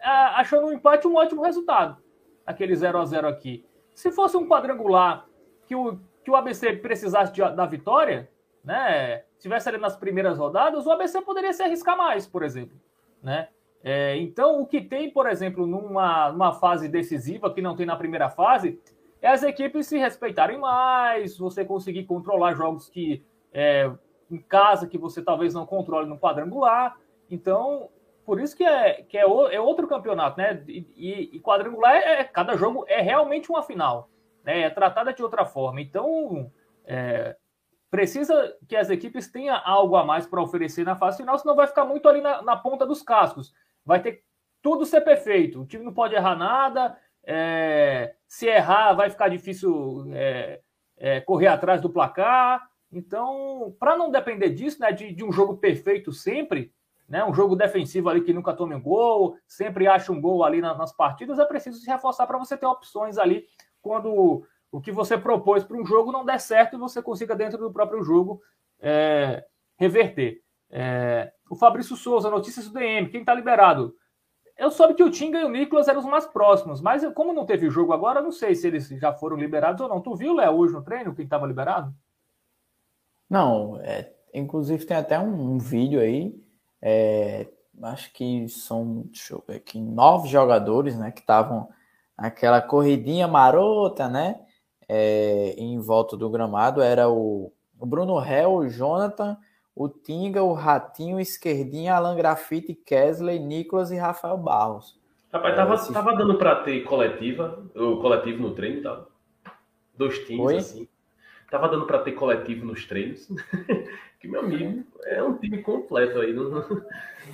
achando um empate um ótimo resultado aquele 0 a 0 aqui. Se fosse um quadrangular que o, que o ABC precisasse de, da vitória, né? Tivesse ali nas primeiras rodadas, o ABC poderia se arriscar mais, por exemplo, né? É, então, o que tem, por exemplo, numa, numa fase decisiva, que não tem na primeira fase, é as equipes se respeitarem mais, você conseguir controlar jogos que é, em casa que você talvez não controle no quadrangular. Então, por isso que é, que é, o, é outro campeonato, né? E, e, quadrangular, é, é, cada jogo é realmente uma final, né? É tratada de outra forma. Então, é, precisa que as equipes tenham algo a mais para oferecer na fase final, senão vai ficar muito ali na, na, ponta dos cascos. Vai ter tudo ser perfeito. O time não pode errar nada. É, se errar, vai ficar difícil é, é, correr atrás do placar. Então, para não depender disso, né, de, de um jogo perfeito sempre, né? Um jogo defensivo ali que nunca tome um gol, sempre acha um gol ali nas partidas, é preciso se reforçar para você ter opções ali quando o que você propôs para um jogo não der certo e você consiga, dentro do próprio jogo, é, reverter. É, o Fabrício Souza, notícias do DM, quem está liberado? Eu soube que o Tinga e o Nicolas eram os mais próximos, mas como não teve jogo agora, não sei se eles já foram liberados ou não. Tu viu, Léo, hoje no treino, quem estava liberado? Não, é, inclusive tem até um, um vídeo aí é, acho que são, deixa eu ver aqui, nove jogadores, né, que estavam naquela corridinha marota, né, é, em volta do gramado. Era o, o Bruno Hell, o Jonathan, o Tinga, o Ratinho, o Esquerdinha, Alan Grafite, Kesley, Nicolas e Rafael Barros. Rapaz, tava, Esse... tava dando para ter coletiva, o coletivo no treino, tá? Dois times, Oi? assim. Tava dando para ter coletivo nos treinos. que, meu amigo, é um time completo aí no,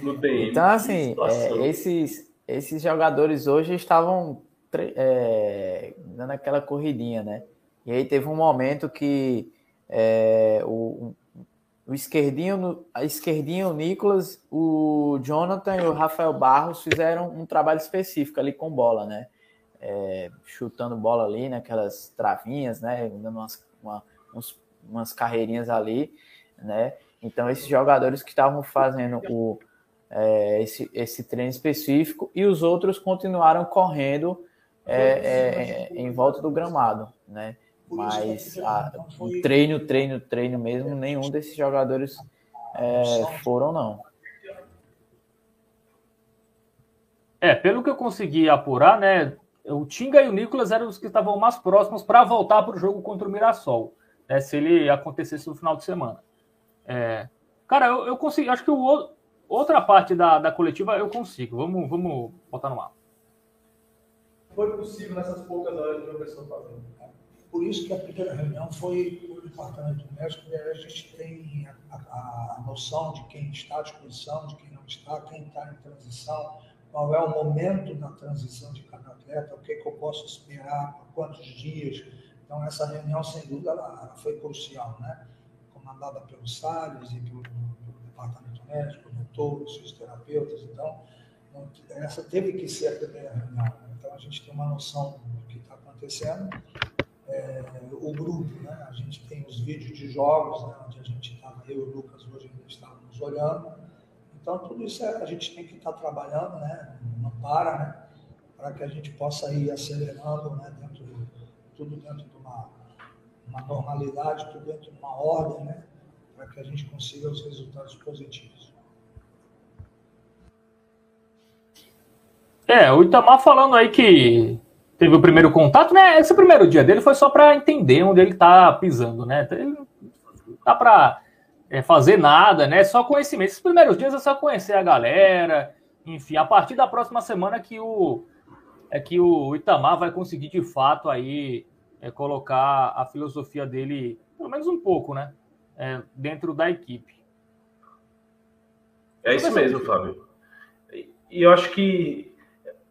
no DM. Então, assim, é, esses, esses jogadores hoje estavam é, dando aquela corridinha, né? E aí teve um momento que é, o, o esquerdinho, a esquerdinho, o Nicolas, o Jonathan e o Rafael Barros fizeram um trabalho específico ali com bola, né? É, chutando bola ali naquelas travinhas, né? Dando umas uma, uns, umas carreirinhas ali, né? Então, esses jogadores que estavam fazendo o, é, esse, esse treino específico e os outros continuaram correndo é, é, em volta do gramado, né? Mas a, o treino, treino, treino mesmo, nenhum desses jogadores é, foram, não. É, pelo que eu consegui apurar, né? o Tinga e o Nicolas eram os que estavam mais próximos para voltar para o jogo contra o Mirassol, né, se ele acontecesse no final de semana. É, cara, eu, eu consigo, acho que o, outra parte da, da coletiva eu consigo. Vamos, vamos botar no ar. Foi possível nessas poucas horas de uma pessoa fazendo. Por isso que a primeira reunião foi o departamento médico, e a gente tem a, a, a noção de quem está à disposição, de quem não está, quem está em transição qual é o momento da transição de cada atleta, o que, que eu posso esperar, por quantos dias. Então, essa reunião, sem dúvida, ela, ela foi crucial, né? comandada pelo Salles e pelo, pelo departamento médico, doutores, fisioterapeutas. Então, essa teve que ser a primeira reunião. Então, a gente tem uma noção do que está acontecendo. É, o grupo, né? a gente tem os vídeos de jogos, né? onde a gente estava, eu e o Lucas hoje estávamos olhando Então, tudo isso é, a gente tem que estar trabalhando, né? não para, né? para que a gente possa ir acelerando né? dentro do, tudo dentro de uma, uma normalidade, tudo dentro de uma ordem, né? para que a gente consiga os resultados positivos. É, o Itamar falando aí que teve o primeiro contato, né? Esse primeiro dia dele foi só para entender onde ele está pisando, né? Ele não dá para é, fazer nada, né? Só conhecimento. Esses primeiros dias é só conhecer a galera. Enfim, a partir da próxima semana que o é que o Itamar vai conseguir de fato aí é, colocar a filosofia dele, pelo menos um pouco, né? É, dentro da equipe. É isso mesmo, Fábio. E eu acho que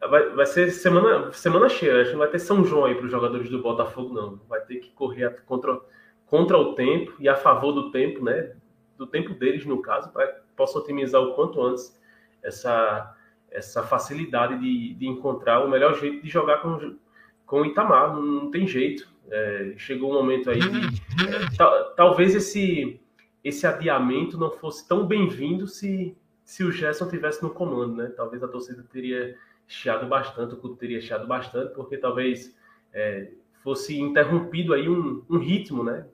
Vai, vai ser semana, semana cheia. Acho que não vai ter São João aí para os jogadores do Botafogo, não. Vai ter que correr contra, contra o tempo e a favor do tempo, né? Do tempo deles, no caso, para que possam otimizar o quanto antes essa, essa facilidade de, de encontrar o melhor jeito de jogar com, com o Itamar. Não, não tem jeito. É, chegou um momento aí de. É, talvez esse, esse adiamento não fosse tão bem-vindo se, se o Gerson tivesse no comando, né? Talvez a torcida teria chiado bastante, o clube teria chiado bastante, porque talvez é, fosse interrompido aí um, um, ritmo, né,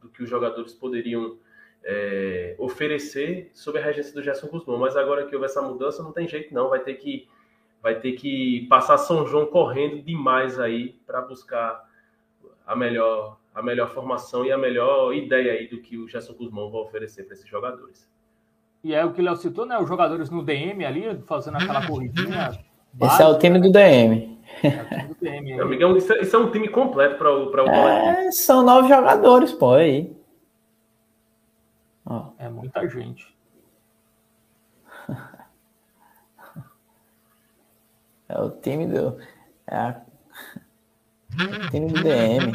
do que os jogadores poderiam é, oferecer sob a regência do Gerson Guzmão. Mas agora que houve essa mudança, não tem jeito não, vai ter que vai ter que passar São João correndo demais aí para buscar a melhor a melhor formação e a melhor ideia aí do que o Gerson Guzmão vai oferecer para esses jogadores. E é o que o Léo citou, né? Os jogadores no DM ali, fazendo aquela corridinha esse é o time do DM. É do DM Amigão, isso, é, isso, é, um time completo para o para o é, São nove jogadores, pô, aí. Ó. É muita gente. É o time do. É, a... o time do DM.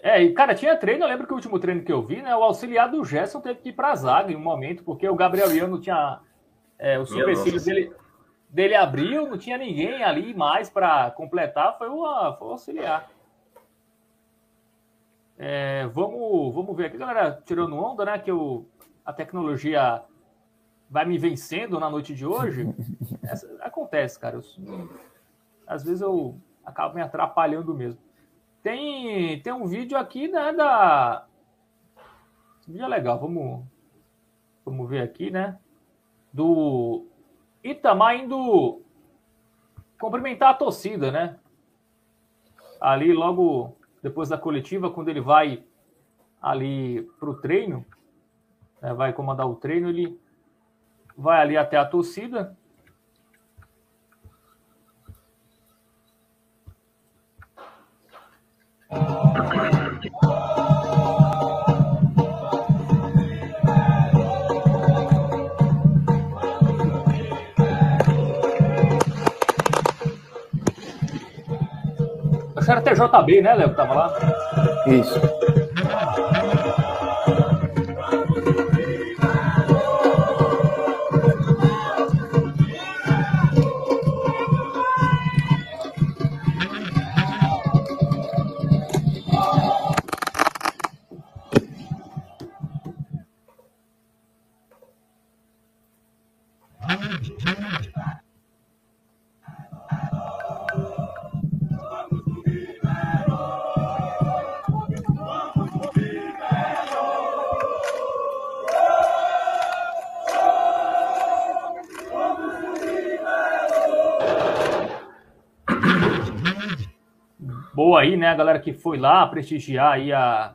É, e cara, tinha treino, eu lembro que o último treino que eu vi, né? O auxiliar do Gerson teve que ir pra zaga em um momento, porque o Gabriel Iano tinha. É, o supercílio dele dele abriu, não tinha ninguém ali mais para completar, foi o, foi o auxiliar. É, vamos, vamos ver aqui, galera, tirando onda, né? Que eu, a tecnologia vai me vencendo na noite de hoje. Essa, acontece, cara. Eu, às vezes eu acabo me atrapalhando mesmo. Tem, tem um vídeo aqui, né? Da. Esse vídeo é legal, vamos, vamos ver aqui, né? Do Itamar indo cumprimentar a torcida, né? Ali logo depois da coletiva, quando ele vai ali para o treino, né, vai comandar o treino, ele vai ali até a torcida. Era TJB, né, Léo, que tava lá? Isso. Aí, né? A galera que foi lá prestigiar aí a,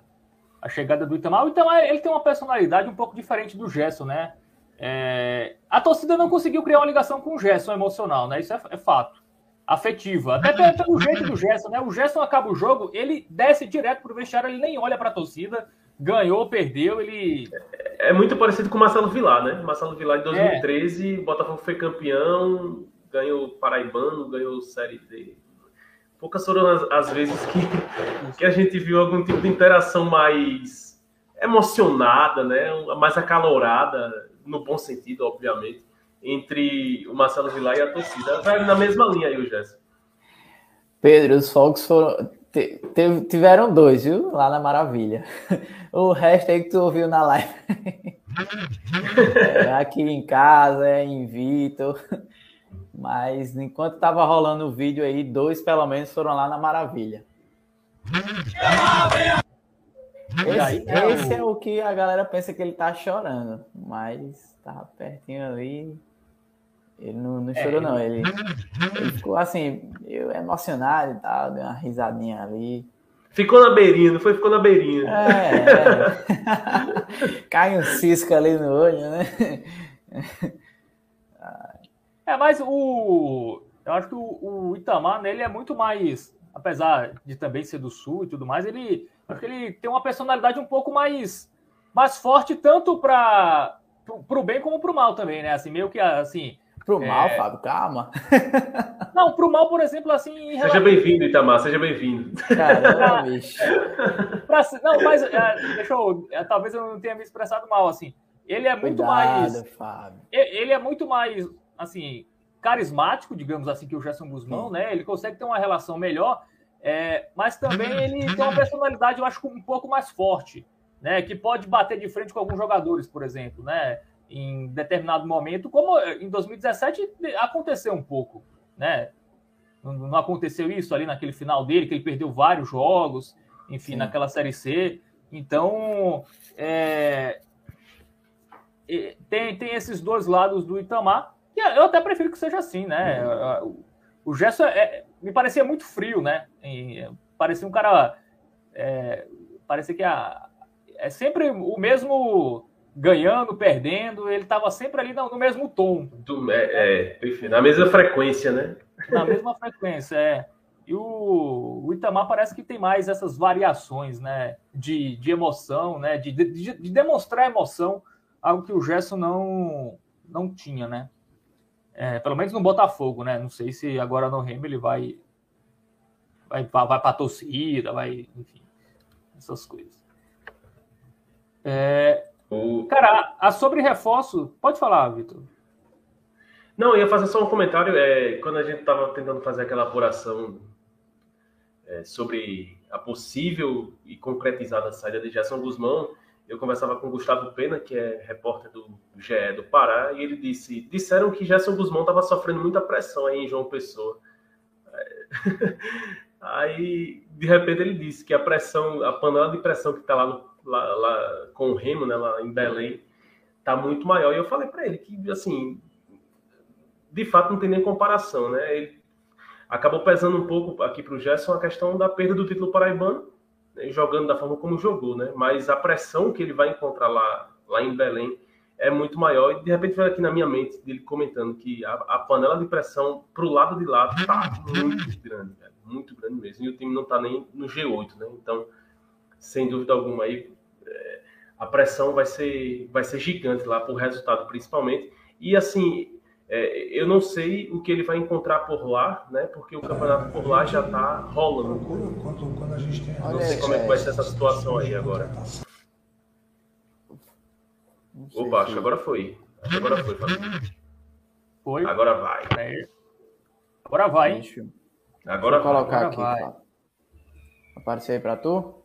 a chegada do Itamar. O Itamar ele tem uma personalidade um pouco diferente do Gerson, né? É, a torcida não conseguiu criar uma ligação com o Gerson emocional, né? Isso é, é fato. Afetiva. Até pelo jeito do Gerson, né? O Gerson acaba o jogo, ele desce direto pro vestiário, ele nem olha para a torcida, ganhou, perdeu, ele. É, é muito parecido com o Marcelo Vilar, né? Marcelo Vilar em 2013, é. Botafogo foi campeão, ganhou Paraibano, ganhou Série D poucas foram as, as vezes que, que a gente viu algum tipo de interação mais emocionada, né? mais acalorada, no bom sentido, obviamente, entre o Marcelo Vilar e a torcida. Vai na mesma linha aí, o Jéssica. Pedro, os fogos foram. tiveram dois, viu? Lá na Maravilha. O resto aí que tu ouviu na live. É, aqui em casa, é em Vitor. Mas enquanto estava rolando o vídeo aí, dois pelo menos foram lá na Maravilha. Esse, esse é o que a galera pensa que ele tá chorando, mas tá pertinho ali. Ele não, não chorou, é, não. Ele, ele ficou assim, eu emocionado e tal, deu uma risadinha ali. Ficou na beirinha, não foi? Ficou na beirinha. É, é. Cai um cisco ali no olho, né? É, mas o. Eu acho que o, o Itamar, ele é muito mais. Apesar de também ser do sul e tudo mais, ele. Acho que ele tem uma personalidade um pouco mais, mais forte, tanto para o bem como para o mal também, né? Assim, meio que assim. Pro é... mal, Fábio, calma. Não, pro mal, por exemplo, assim. Seja bem-vindo, Itamar, seja bem-vindo. Caramba, bicho. pra... Não, mas é, deixa eu. É, talvez eu não tenha me expressado mal, assim. Ele é muito Cuidado, mais. Fábio. Ele é muito mais, assim, carismático, digamos assim, que o Gerson Guzmão, né? Ele consegue ter uma relação melhor, é... mas também ele tem uma personalidade, eu acho, um pouco mais forte, né? Que pode bater de frente com alguns jogadores, por exemplo, né? em determinado momento, como em 2017 aconteceu um pouco, né? Não, aconteceu isso ali naquele final dele, que ele perdeu vários jogos, enfim, Sim. naquela Série C. Então, é, tem, tem esses dois lados do Itamar, eu até prefiro que seja assim, né? Uhum. O Gerson é, me parecia muito frio, né? E, parecia um cara. É, parecia que a, é sempre o mesmo ganhando, perdendo, ele estava sempre ali no, mesmo tom. Do, é, é, na mesma frequência, né? Na mesma frequência, é. E o, o, Itamar parece que tem mais essas variações, né? De, de emoção, né? De, de, de, demonstrar emoção, algo que o Gerson não, não tinha, né? É, pelo menos no Botafogo, né? Não sei se agora no Remo ele vai vai, vai para a torcida, vai, enfim, essas coisas. É. Cara, a sobre reforço, pode falar, Vitor. Não, eu ia fazer só um comentário. É, quando a gente estava tentando fazer aquela apuração é, sobre a possível e concretizada saída de Gerson Guzmão, eu conversava com o Gustavo Pena, que é repórter do GE do Pará, e ele disse: disseram que Gerson Guzmão estava sofrendo muita pressão aí em João Pessoa. Aí, de repente, ele disse que a pressão, a panela de pressão que está lá lá, lá, com o Remo, né, lá em Belém, tá muito maior. E eu falei para ele que, assim, de fato não tem nem comparação, né? Ele acabou pesando um pouco aqui para o Gerson a questão da perda do título paraibano, jogando da forma como jogou, né? Mas a pressão que ele vai encontrar lá, lá em Belém é muito maior. E de repente veio aqui na minha mente dele comentando que a, a panela de pressão para o lado de lá tá muito grande, velho, muito grande mesmo. E o time não tá nem no G8, né? Então, sem dúvida alguma aí é, a pressão vai ser vai ser gigante lá por resultado principalmente e assim é, eu não sei o que ele vai encontrar por lá, né? Porque o campeonato por lá já está rolando. Quando, quando a gente tem... Não sei como é que vai ser essa situação aí agora. O baixo, agora foi. Agora foi, Foi. Agora vai. Agora vai, Agora Vou colocar agora aqui. Vai. Aí para tu?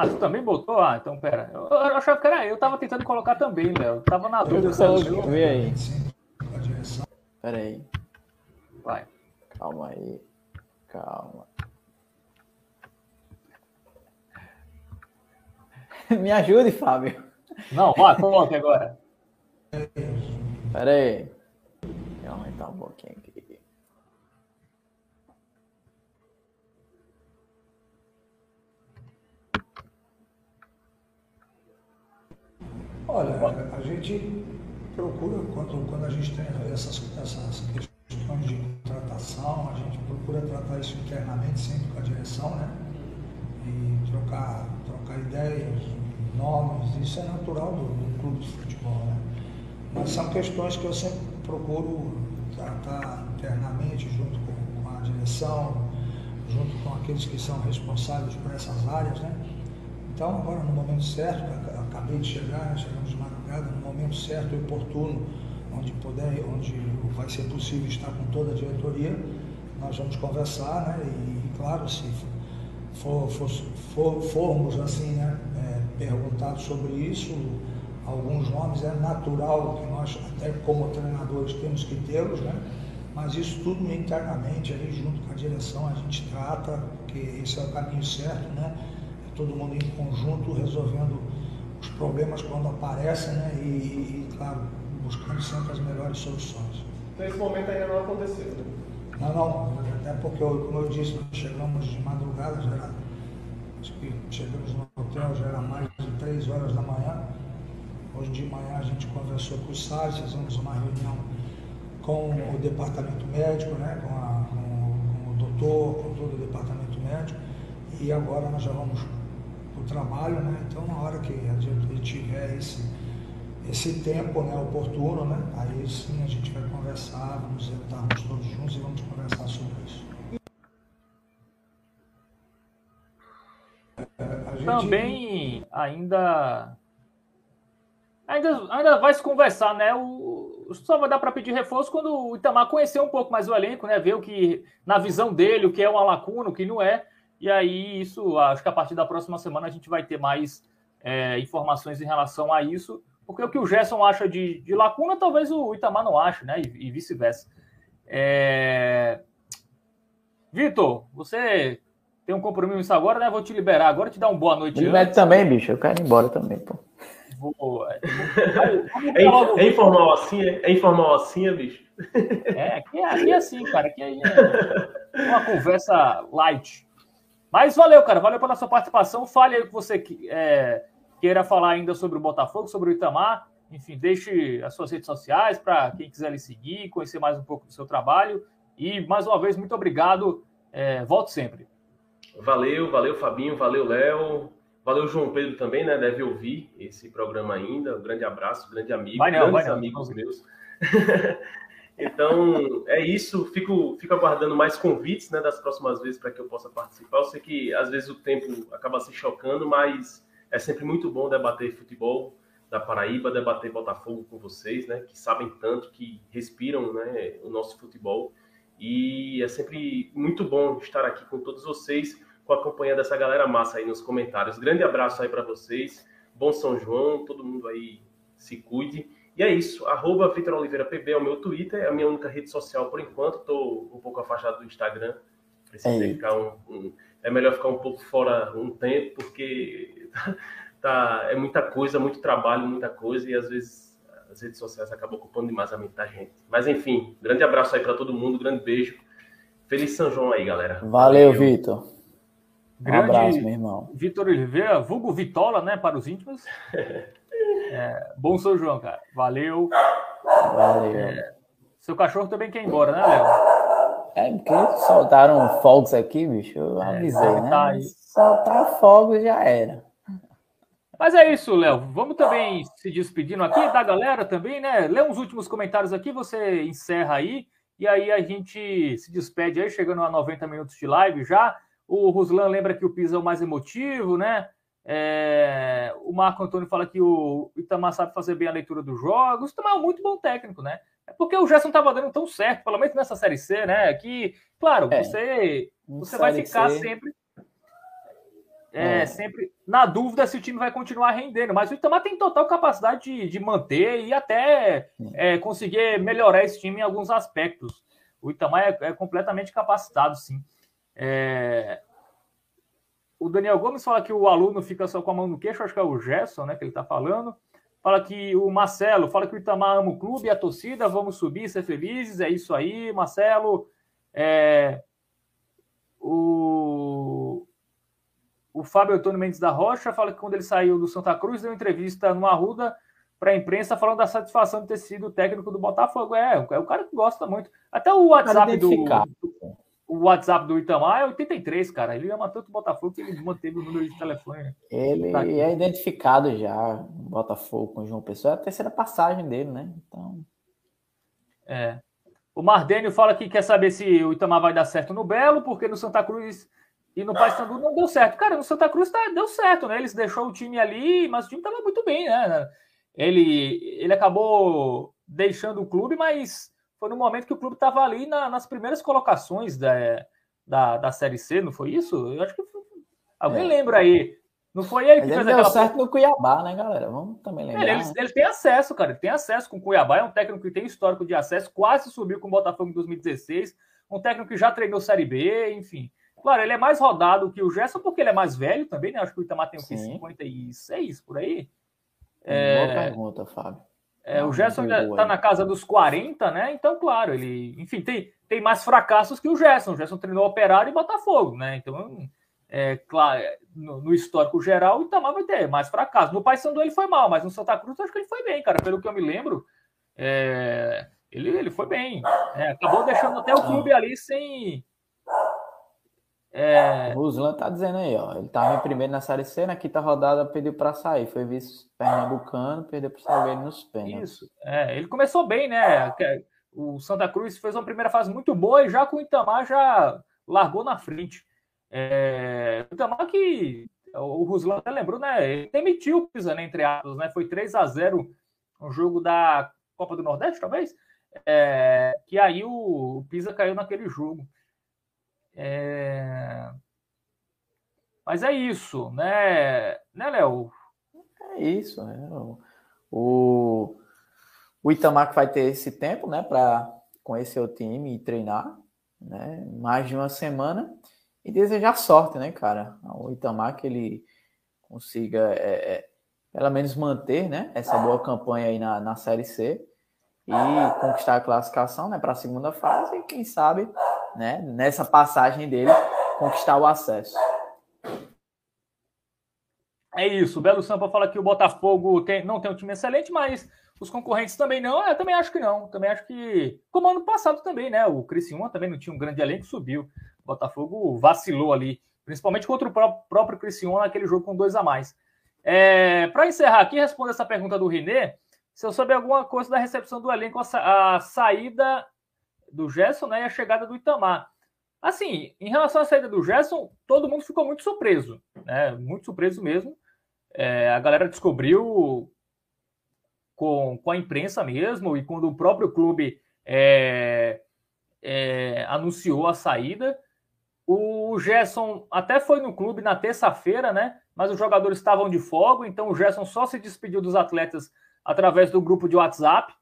Ah, tu também botou? Ah, então pera. Eu, eu achava que era eu, tava tentando colocar também, Léo. Tava na dúvida. Eu Vê aí. Pera aí. Vai. Calma aí. Calma. Me ajude, Fábio. Não, vai, coloque agora. Pera aí. Eu aumentar um pouquinho aqui. Olha, a gente procura, quando, quando a gente tem essas, essas questões de contratação, a gente procura tratar isso internamente sempre com a direção, né? E trocar, trocar ideias, nomes, isso é natural do, do clube de futebol, né? Mas são questões que eu sempre procuro tratar internamente junto com, com a direção, junto com aqueles que são responsáveis por essas áreas, né? Então, agora no momento certo, acabei de chegar, chegamos de madrugada, no momento certo e oportuno, onde puder, onde vai ser possível estar com toda a diretoria, nós vamos conversar, né? E, claro, se for, for, for, formos assim, né? É, perguntado sobre isso, alguns nomes, é natural que nós, até como treinadores, temos que tê-los, né? mas isso tudo internamente, aí, junto com a direção, a gente trata, que esse é o caminho certo, né? É todo mundo em conjunto resolvendo os problemas quando aparecem, né? E, e, claro, buscando sempre as melhores soluções. Então esse momento ainda não aconteceu, né? Não, não, até porque, como eu disse, nós chegamos de madrugada, já era, acho que chegamos no hotel, já era mais de três horas da manhã. Hoje de manhã a gente conversou com os SARS, fizemos uma reunião com o departamento médico, né, com, a, com, com o doutor, com todo o departamento médico, e agora nós já vamos o trabalho, né? Então na hora que a gente tiver esse, esse tempo né, oportuno, né, aí sim a gente vai conversar, vamos sentarmos todos juntos e vamos conversar sobre isso. É, gente... Também ainda ainda, ainda vai se conversar, né? O, só vai dar para pedir reforço quando o Itamar conhecer um pouco mais o elenco, né? Ver o que, na visão dele, o que é uma lacuna, o que não é. E aí, isso, acho que a partir da próxima semana a gente vai ter mais é, informações em relação a isso. Porque o que o Gerson acha de, de lacuna, talvez o Itamar não ache, né? E, e vice-versa. É... Vitor, você tem um compromisso agora, né? Vou te liberar agora, te dar uma boa noite. Libere também, bicho. Eu quero ir embora também, pô vou. É, é, é, informal assim, é, é informal assim, é, bicho? É, aqui, é, aqui é assim, cara. Aqui é uma conversa light. Mas valeu, cara. Valeu pela sua participação. Fale aí o que você é, queira falar ainda sobre o Botafogo, sobre o Itamar. Enfim, deixe as suas redes sociais para quem quiser lhe seguir, conhecer mais um pouco do seu trabalho. E, mais uma vez, muito obrigado. É, volte sempre. Valeu, valeu, Fabinho. Valeu, Léo. Valeu, João Pedro também, né? Deve ouvir esse programa ainda. Um grande abraço, grande amigo, vai não, grandes vai amigos meus. então, é isso. Fico, fico aguardando mais convites né, das próximas vezes para que eu possa participar. Eu sei que às vezes o tempo acaba se chocando, mas é sempre muito bom debater futebol da Paraíba, debater Botafogo com vocês, né? Que sabem tanto, que respiram né, o nosso futebol. E é sempre muito bom estar aqui com todos vocês acompanhando essa galera massa aí nos comentários. Grande abraço aí para vocês. Bom São João, todo mundo aí se cuide. E é isso, arroba Vitor Oliveira PB é o meu Twitter, é a minha única rede social por enquanto. Estou um pouco afastado do Instagram. Precisei é. ficar um, um, É melhor ficar um pouco fora um tempo, porque tá, é muita coisa, muito trabalho, muita coisa, e às vezes as redes sociais acabam ocupando demais a mente da gente. Mas enfim, grande abraço aí para todo mundo, grande beijo. Feliz São João aí, galera. Valeu, Valeu. Vitor. Grande um abraço, meu irmão. Vitor Oliveira, vulgo Vitola, né, para os íntimos. É, bom São João, cara. Valeu. Valeu. É, seu cachorro também quer ir embora, né, Léo? É, porque soltaram fogos aqui, bicho. Eu é, avisei, né? Tá Soltar fogos já era. Mas é isso, Léo. Vamos também se despedindo aqui da galera também, né? Lê uns últimos comentários aqui, você encerra aí. E aí a gente se despede aí, chegando a 90 minutos de live já. O Ruslan lembra que o Pisa é o mais emotivo, né? É, o Marco Antônio fala que o Itamar sabe fazer bem a leitura dos jogos. O Itamar é um muito bom técnico, né? É porque o Gerson estava dando tão certo, pelo menos nessa Série C, né? Que, claro, é, você, você vai ficar C. sempre é, é, sempre na dúvida se o time vai continuar rendendo. Mas o Itamar tem total capacidade de, de manter e até é, conseguir melhorar esse time em alguns aspectos. O Itamar é, é completamente capacitado, sim. É... O Daniel Gomes fala que o aluno fica só com a mão no queixo, acho que é o Gerson, né, que ele está falando. Fala que o Marcelo, fala que o Itamar ama o clube, a torcida, vamos subir, ser felizes, é isso aí, Marcelo. É... O... o Fábio Antônio Mendes da Rocha fala que quando ele saiu do Santa Cruz, deu entrevista no Arruda para a imprensa falando da satisfação de ter sido técnico do Botafogo. É, é o cara que gosta muito. Até o WhatsApp do, do, o WhatsApp do Itamar é 83, cara. Ele ama tanto o Botafogo que ele manteve o número de telefone. Ele tá é identificado já, Botafogo com o João Pessoa. É a terceira passagem dele, né? Então. É. O Mardênio fala que quer saber se o Itamar vai dar certo no Belo, porque no Santa Cruz e no Paysandu não deu certo. Cara, no Santa Cruz tá, deu certo, né? Eles deixou o time ali, mas o time tava muito bem, né? Ele, ele acabou deixando o clube, mas foi no momento que o clube estava ali na, nas primeiras colocações da, da, da Série C, não foi isso? Eu acho que foi... Alguém é. lembra aí? Não foi ele que Mas fez ele aquela. Deu certo no Cuiabá, né, galera? Vamos também lembrar. Ele, ele, ele, tem acesso, cara. Ele tem acesso com o Cuiabá. É um técnico que tem histórico de acesso. Quase subiu com o Botafogo em 2016. Um técnico que já treinou Série B, enfim. Claro, ele é mais rodado que o Gerson porque ele é mais velho também, né? Acho que o Itamar tem o 56 por aí. É... Boa pergunta, Fábio. É, o Gerson está na casa dos 40, né? Então, claro, ele, enfim, tem, tem mais fracassos que o Gerson. O Gerson treinou Operário e Botafogo, né? Então, é, claro, no, no, histórico geral, o Itamar vai ter mais fracassos. No Paysandu ele foi mal, mas no Santa Cruz eu acho que ele foi bem, cara. Pelo que eu me lembro, é, ele, ele foi bem. É, acabou deixando até o clube ali sem, é... O Ruslan tá dizendo aí, ó. Ele tava em primeiro na Série C, na quinta rodada pediu para sair. Foi vice pernambucano, perdeu pro Salgueiro nos pênaltis. Isso. É, ele começou bem, né? O Santa Cruz fez uma primeira fase muito boa e já com o Itamar já largou na frente. É... O Itamar que o Ruslan até lembrou, né? Ele demitiu o Pisa, né, entre aspas, né? Foi 3 a 0 no jogo da Copa do Nordeste, talvez. É... Que aí o Pisa caiu naquele jogo. É... Mas é isso, né, né, Léo? É isso. É. O, o Itamar vai ter esse tempo, né, para conhecer o time e treinar, né, mais de uma semana e desejar sorte, né, cara? O Itamar que ele consiga é, é, pelo menos manter, né, essa boa campanha aí na, na Série C e conquistar a classificação, né, para a segunda fase e quem sabe né, nessa passagem dele, conquistar o acesso. É isso. O Belo Sampa fala que o Botafogo tem, não tem um time excelente, mas os concorrentes também não. Eu também acho que não. Também acho que. Como ano passado também, né? O Criciúma também não tinha um grande elenco, subiu. O Botafogo vacilou ali, principalmente contra o próprio Criciúma naquele jogo com dois a mais. É, Para encerrar aqui, responder essa pergunta do Rinê. Se eu souber alguma coisa da recepção do elenco, a saída do Gerson né, e a chegada do Itamar. Assim, em relação à saída do Gerson, todo mundo ficou muito surpreso, né? Muito surpreso mesmo. É, a galera descobriu com, com a imprensa mesmo e quando o próprio clube é, é, anunciou a saída. O Gerson até foi no clube na terça-feira, né? Mas os jogadores estavam de folga, então o Gerson só se despediu dos atletas através do grupo de WhatsApp,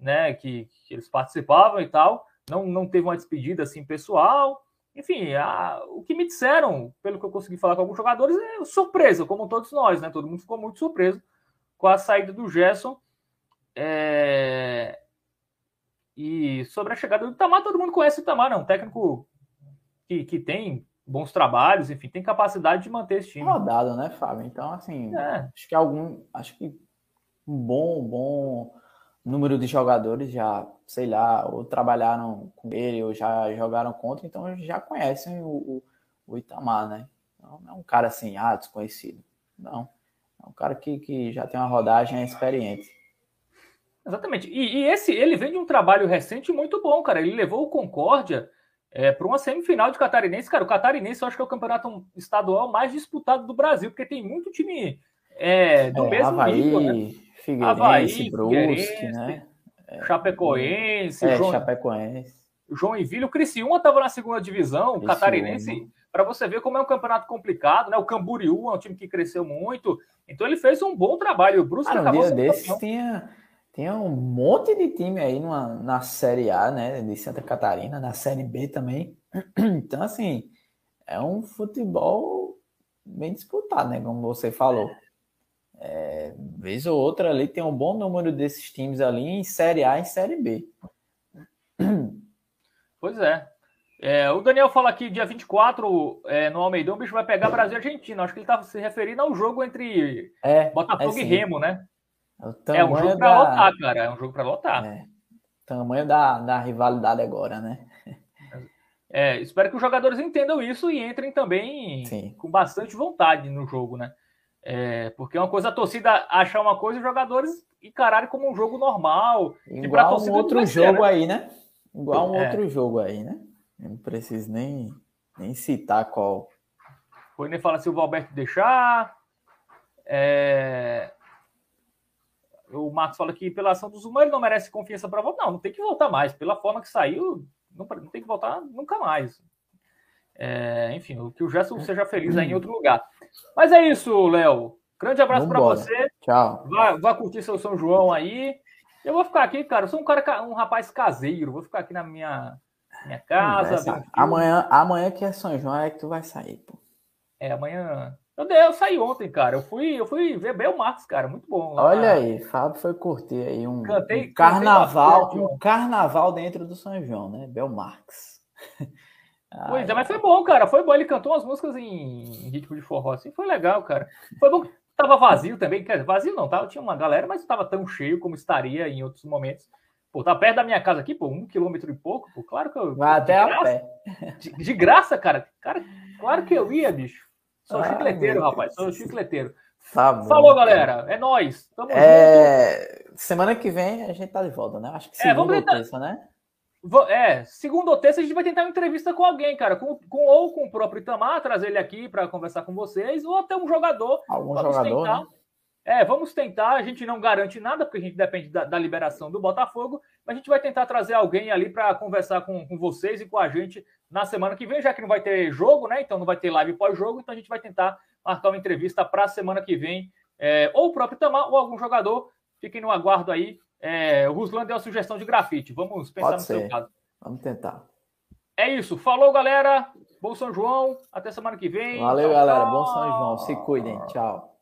né? Que, que eles participavam e tal não, não teve uma despedida assim pessoal. Enfim, a, o que me disseram, pelo que eu consegui falar com alguns jogadores, é surpresa, como todos nós, né? Todo mundo ficou muito surpreso com a saída do Gerson. É... E sobre a chegada do Itamar, todo mundo conhece o Itamar, é um técnico que, que tem bons trabalhos, enfim, tem capacidade de manter esse time. Rodado, né, Fábio? Então, assim, é. acho que algum. Acho que um bom, bom número de jogadores já, sei lá, ou trabalharam com ele, ou já jogaram contra, então já conhecem o, o, o Itamar, né? Não, não é um cara assim, ah, desconhecido. Não. É um cara que, que já tem uma rodagem experiente. Exatamente. E, e, esse, ele vem de um trabalho recente muito bom, cara. Ele levou o Concórdia é, para uma semifinal de catarinense. Cara, o catarinense eu acho que é o campeonato estadual mais disputado do Brasil, porque tem muito time é, do é, mesmo Havaí, nível, né? Figueirense, Havaí, Brusque, né? É, Chapecoense, é, João, Chapecoense. Joinville, o Criciúma estava na segunda divisão, o Catarinense, para você ver como é um campeonato complicado, né? O Camboriú é um time que cresceu muito, então ele fez um bom trabalho. O Brusque ah, acabou dia desses tinha, tinha um monte de time aí numa, na Série A, né? De Santa Catarina, na Série B também. Então, assim, é um futebol bem disputado, né? Como você falou. É, vez ou outra ali tem um bom número desses times ali em Série A e Série B. Pois é. é o Daniel fala aqui, dia 24, é, no Almeidão, o bicho vai pegar Brasil e Argentina. Acho que ele estava se referindo ao jogo entre é, Botafogo é e Remo, né? É, é um jogo para da... lotar, cara. É um jogo para lotar. É. Tamanho da, da rivalidade agora, né? Espero que os jogadores entendam isso e entrem também Sim. com bastante vontade no jogo, né? É, porque é uma coisa a torcida achar uma coisa e os jogadores encararem como um jogo normal. Igual um outro jogo né? aí, né? Igual um é. outro jogo aí, né? Eu não preciso nem, nem citar qual. Foi nem falar se o Valberto deixar. É... O Marcos fala que pela ação do Zuma ele não merece confiança para voltar. Não, não tem que voltar mais. Pela forma que saiu, não, não tem que voltar nunca mais. É, enfim, que o Gerson seja feliz aí em outro lugar. Mas é isso, Léo. Grande abraço para você. Tchau. Vá, vá curtir seu São João aí. Eu vou ficar aqui, cara. Eu sou um cara, um rapaz caseiro. Vou ficar aqui na minha, minha casa. Amanhã, amanhã que é São João é que tu vai sair, pô. É, amanhã. Eu, eu saí ontem, cara. Eu fui, eu fui ver Bel cara. Muito bom. Olha aí, Fábio foi curtir aí um, cantei, um carnaval, um carnaval dentro do São João, né? Bel Marques. Pois é, mas foi bom, cara. Foi bom. Ele cantou umas músicas em, ritmo de forró, assim. Foi legal, cara. Foi bom. Tava vazio também. Quer dizer, vazio não, tá? Tinha uma galera, mas não tava tão cheio como estaria em outros momentos. Pô, tá perto da minha casa aqui, pô, um quilômetro e pouco. Pô, claro que eu. Vai até a pé. De, de, graça, cara. Cara, claro que eu ia, bicho. Sou ah, chicleteiro, rapaz. Sou chicleteiro. Tá bom. Falou, galera. É nóis. Tamo é... junto. Semana que vem a gente tá de volta, né? Acho que segunda é, vamos tentar... terça, né? É, segunda ou terça a gente vai tentar uma entrevista com alguém, cara, com, com ou com o próprio Itamar, trazer ele aqui para conversar com vocês, ou até um jogador. Algum vamos jogador, tentar. Né? É, vamos tentar. A gente não garante nada, porque a gente depende da, da liberação do Botafogo, mas a gente vai tentar trazer alguém ali para conversar com, com vocês e com a gente na semana que vem, já que não vai ter jogo, né? Então não vai ter live pós-jogo, então a gente vai tentar marcar uma entrevista para a semana que vem, é, ou o próprio Itamar, ou algum jogador. Fiquem no aguardo aí. É, o Ruslan deu a sugestão de grafite. Vamos pensar Pode no ser. seu caso. Vamos tentar. É isso. Falou, galera. Bom São João. Até semana que vem. Valeu, tchau, galera. Bom São João. Se cuidem. Tchau.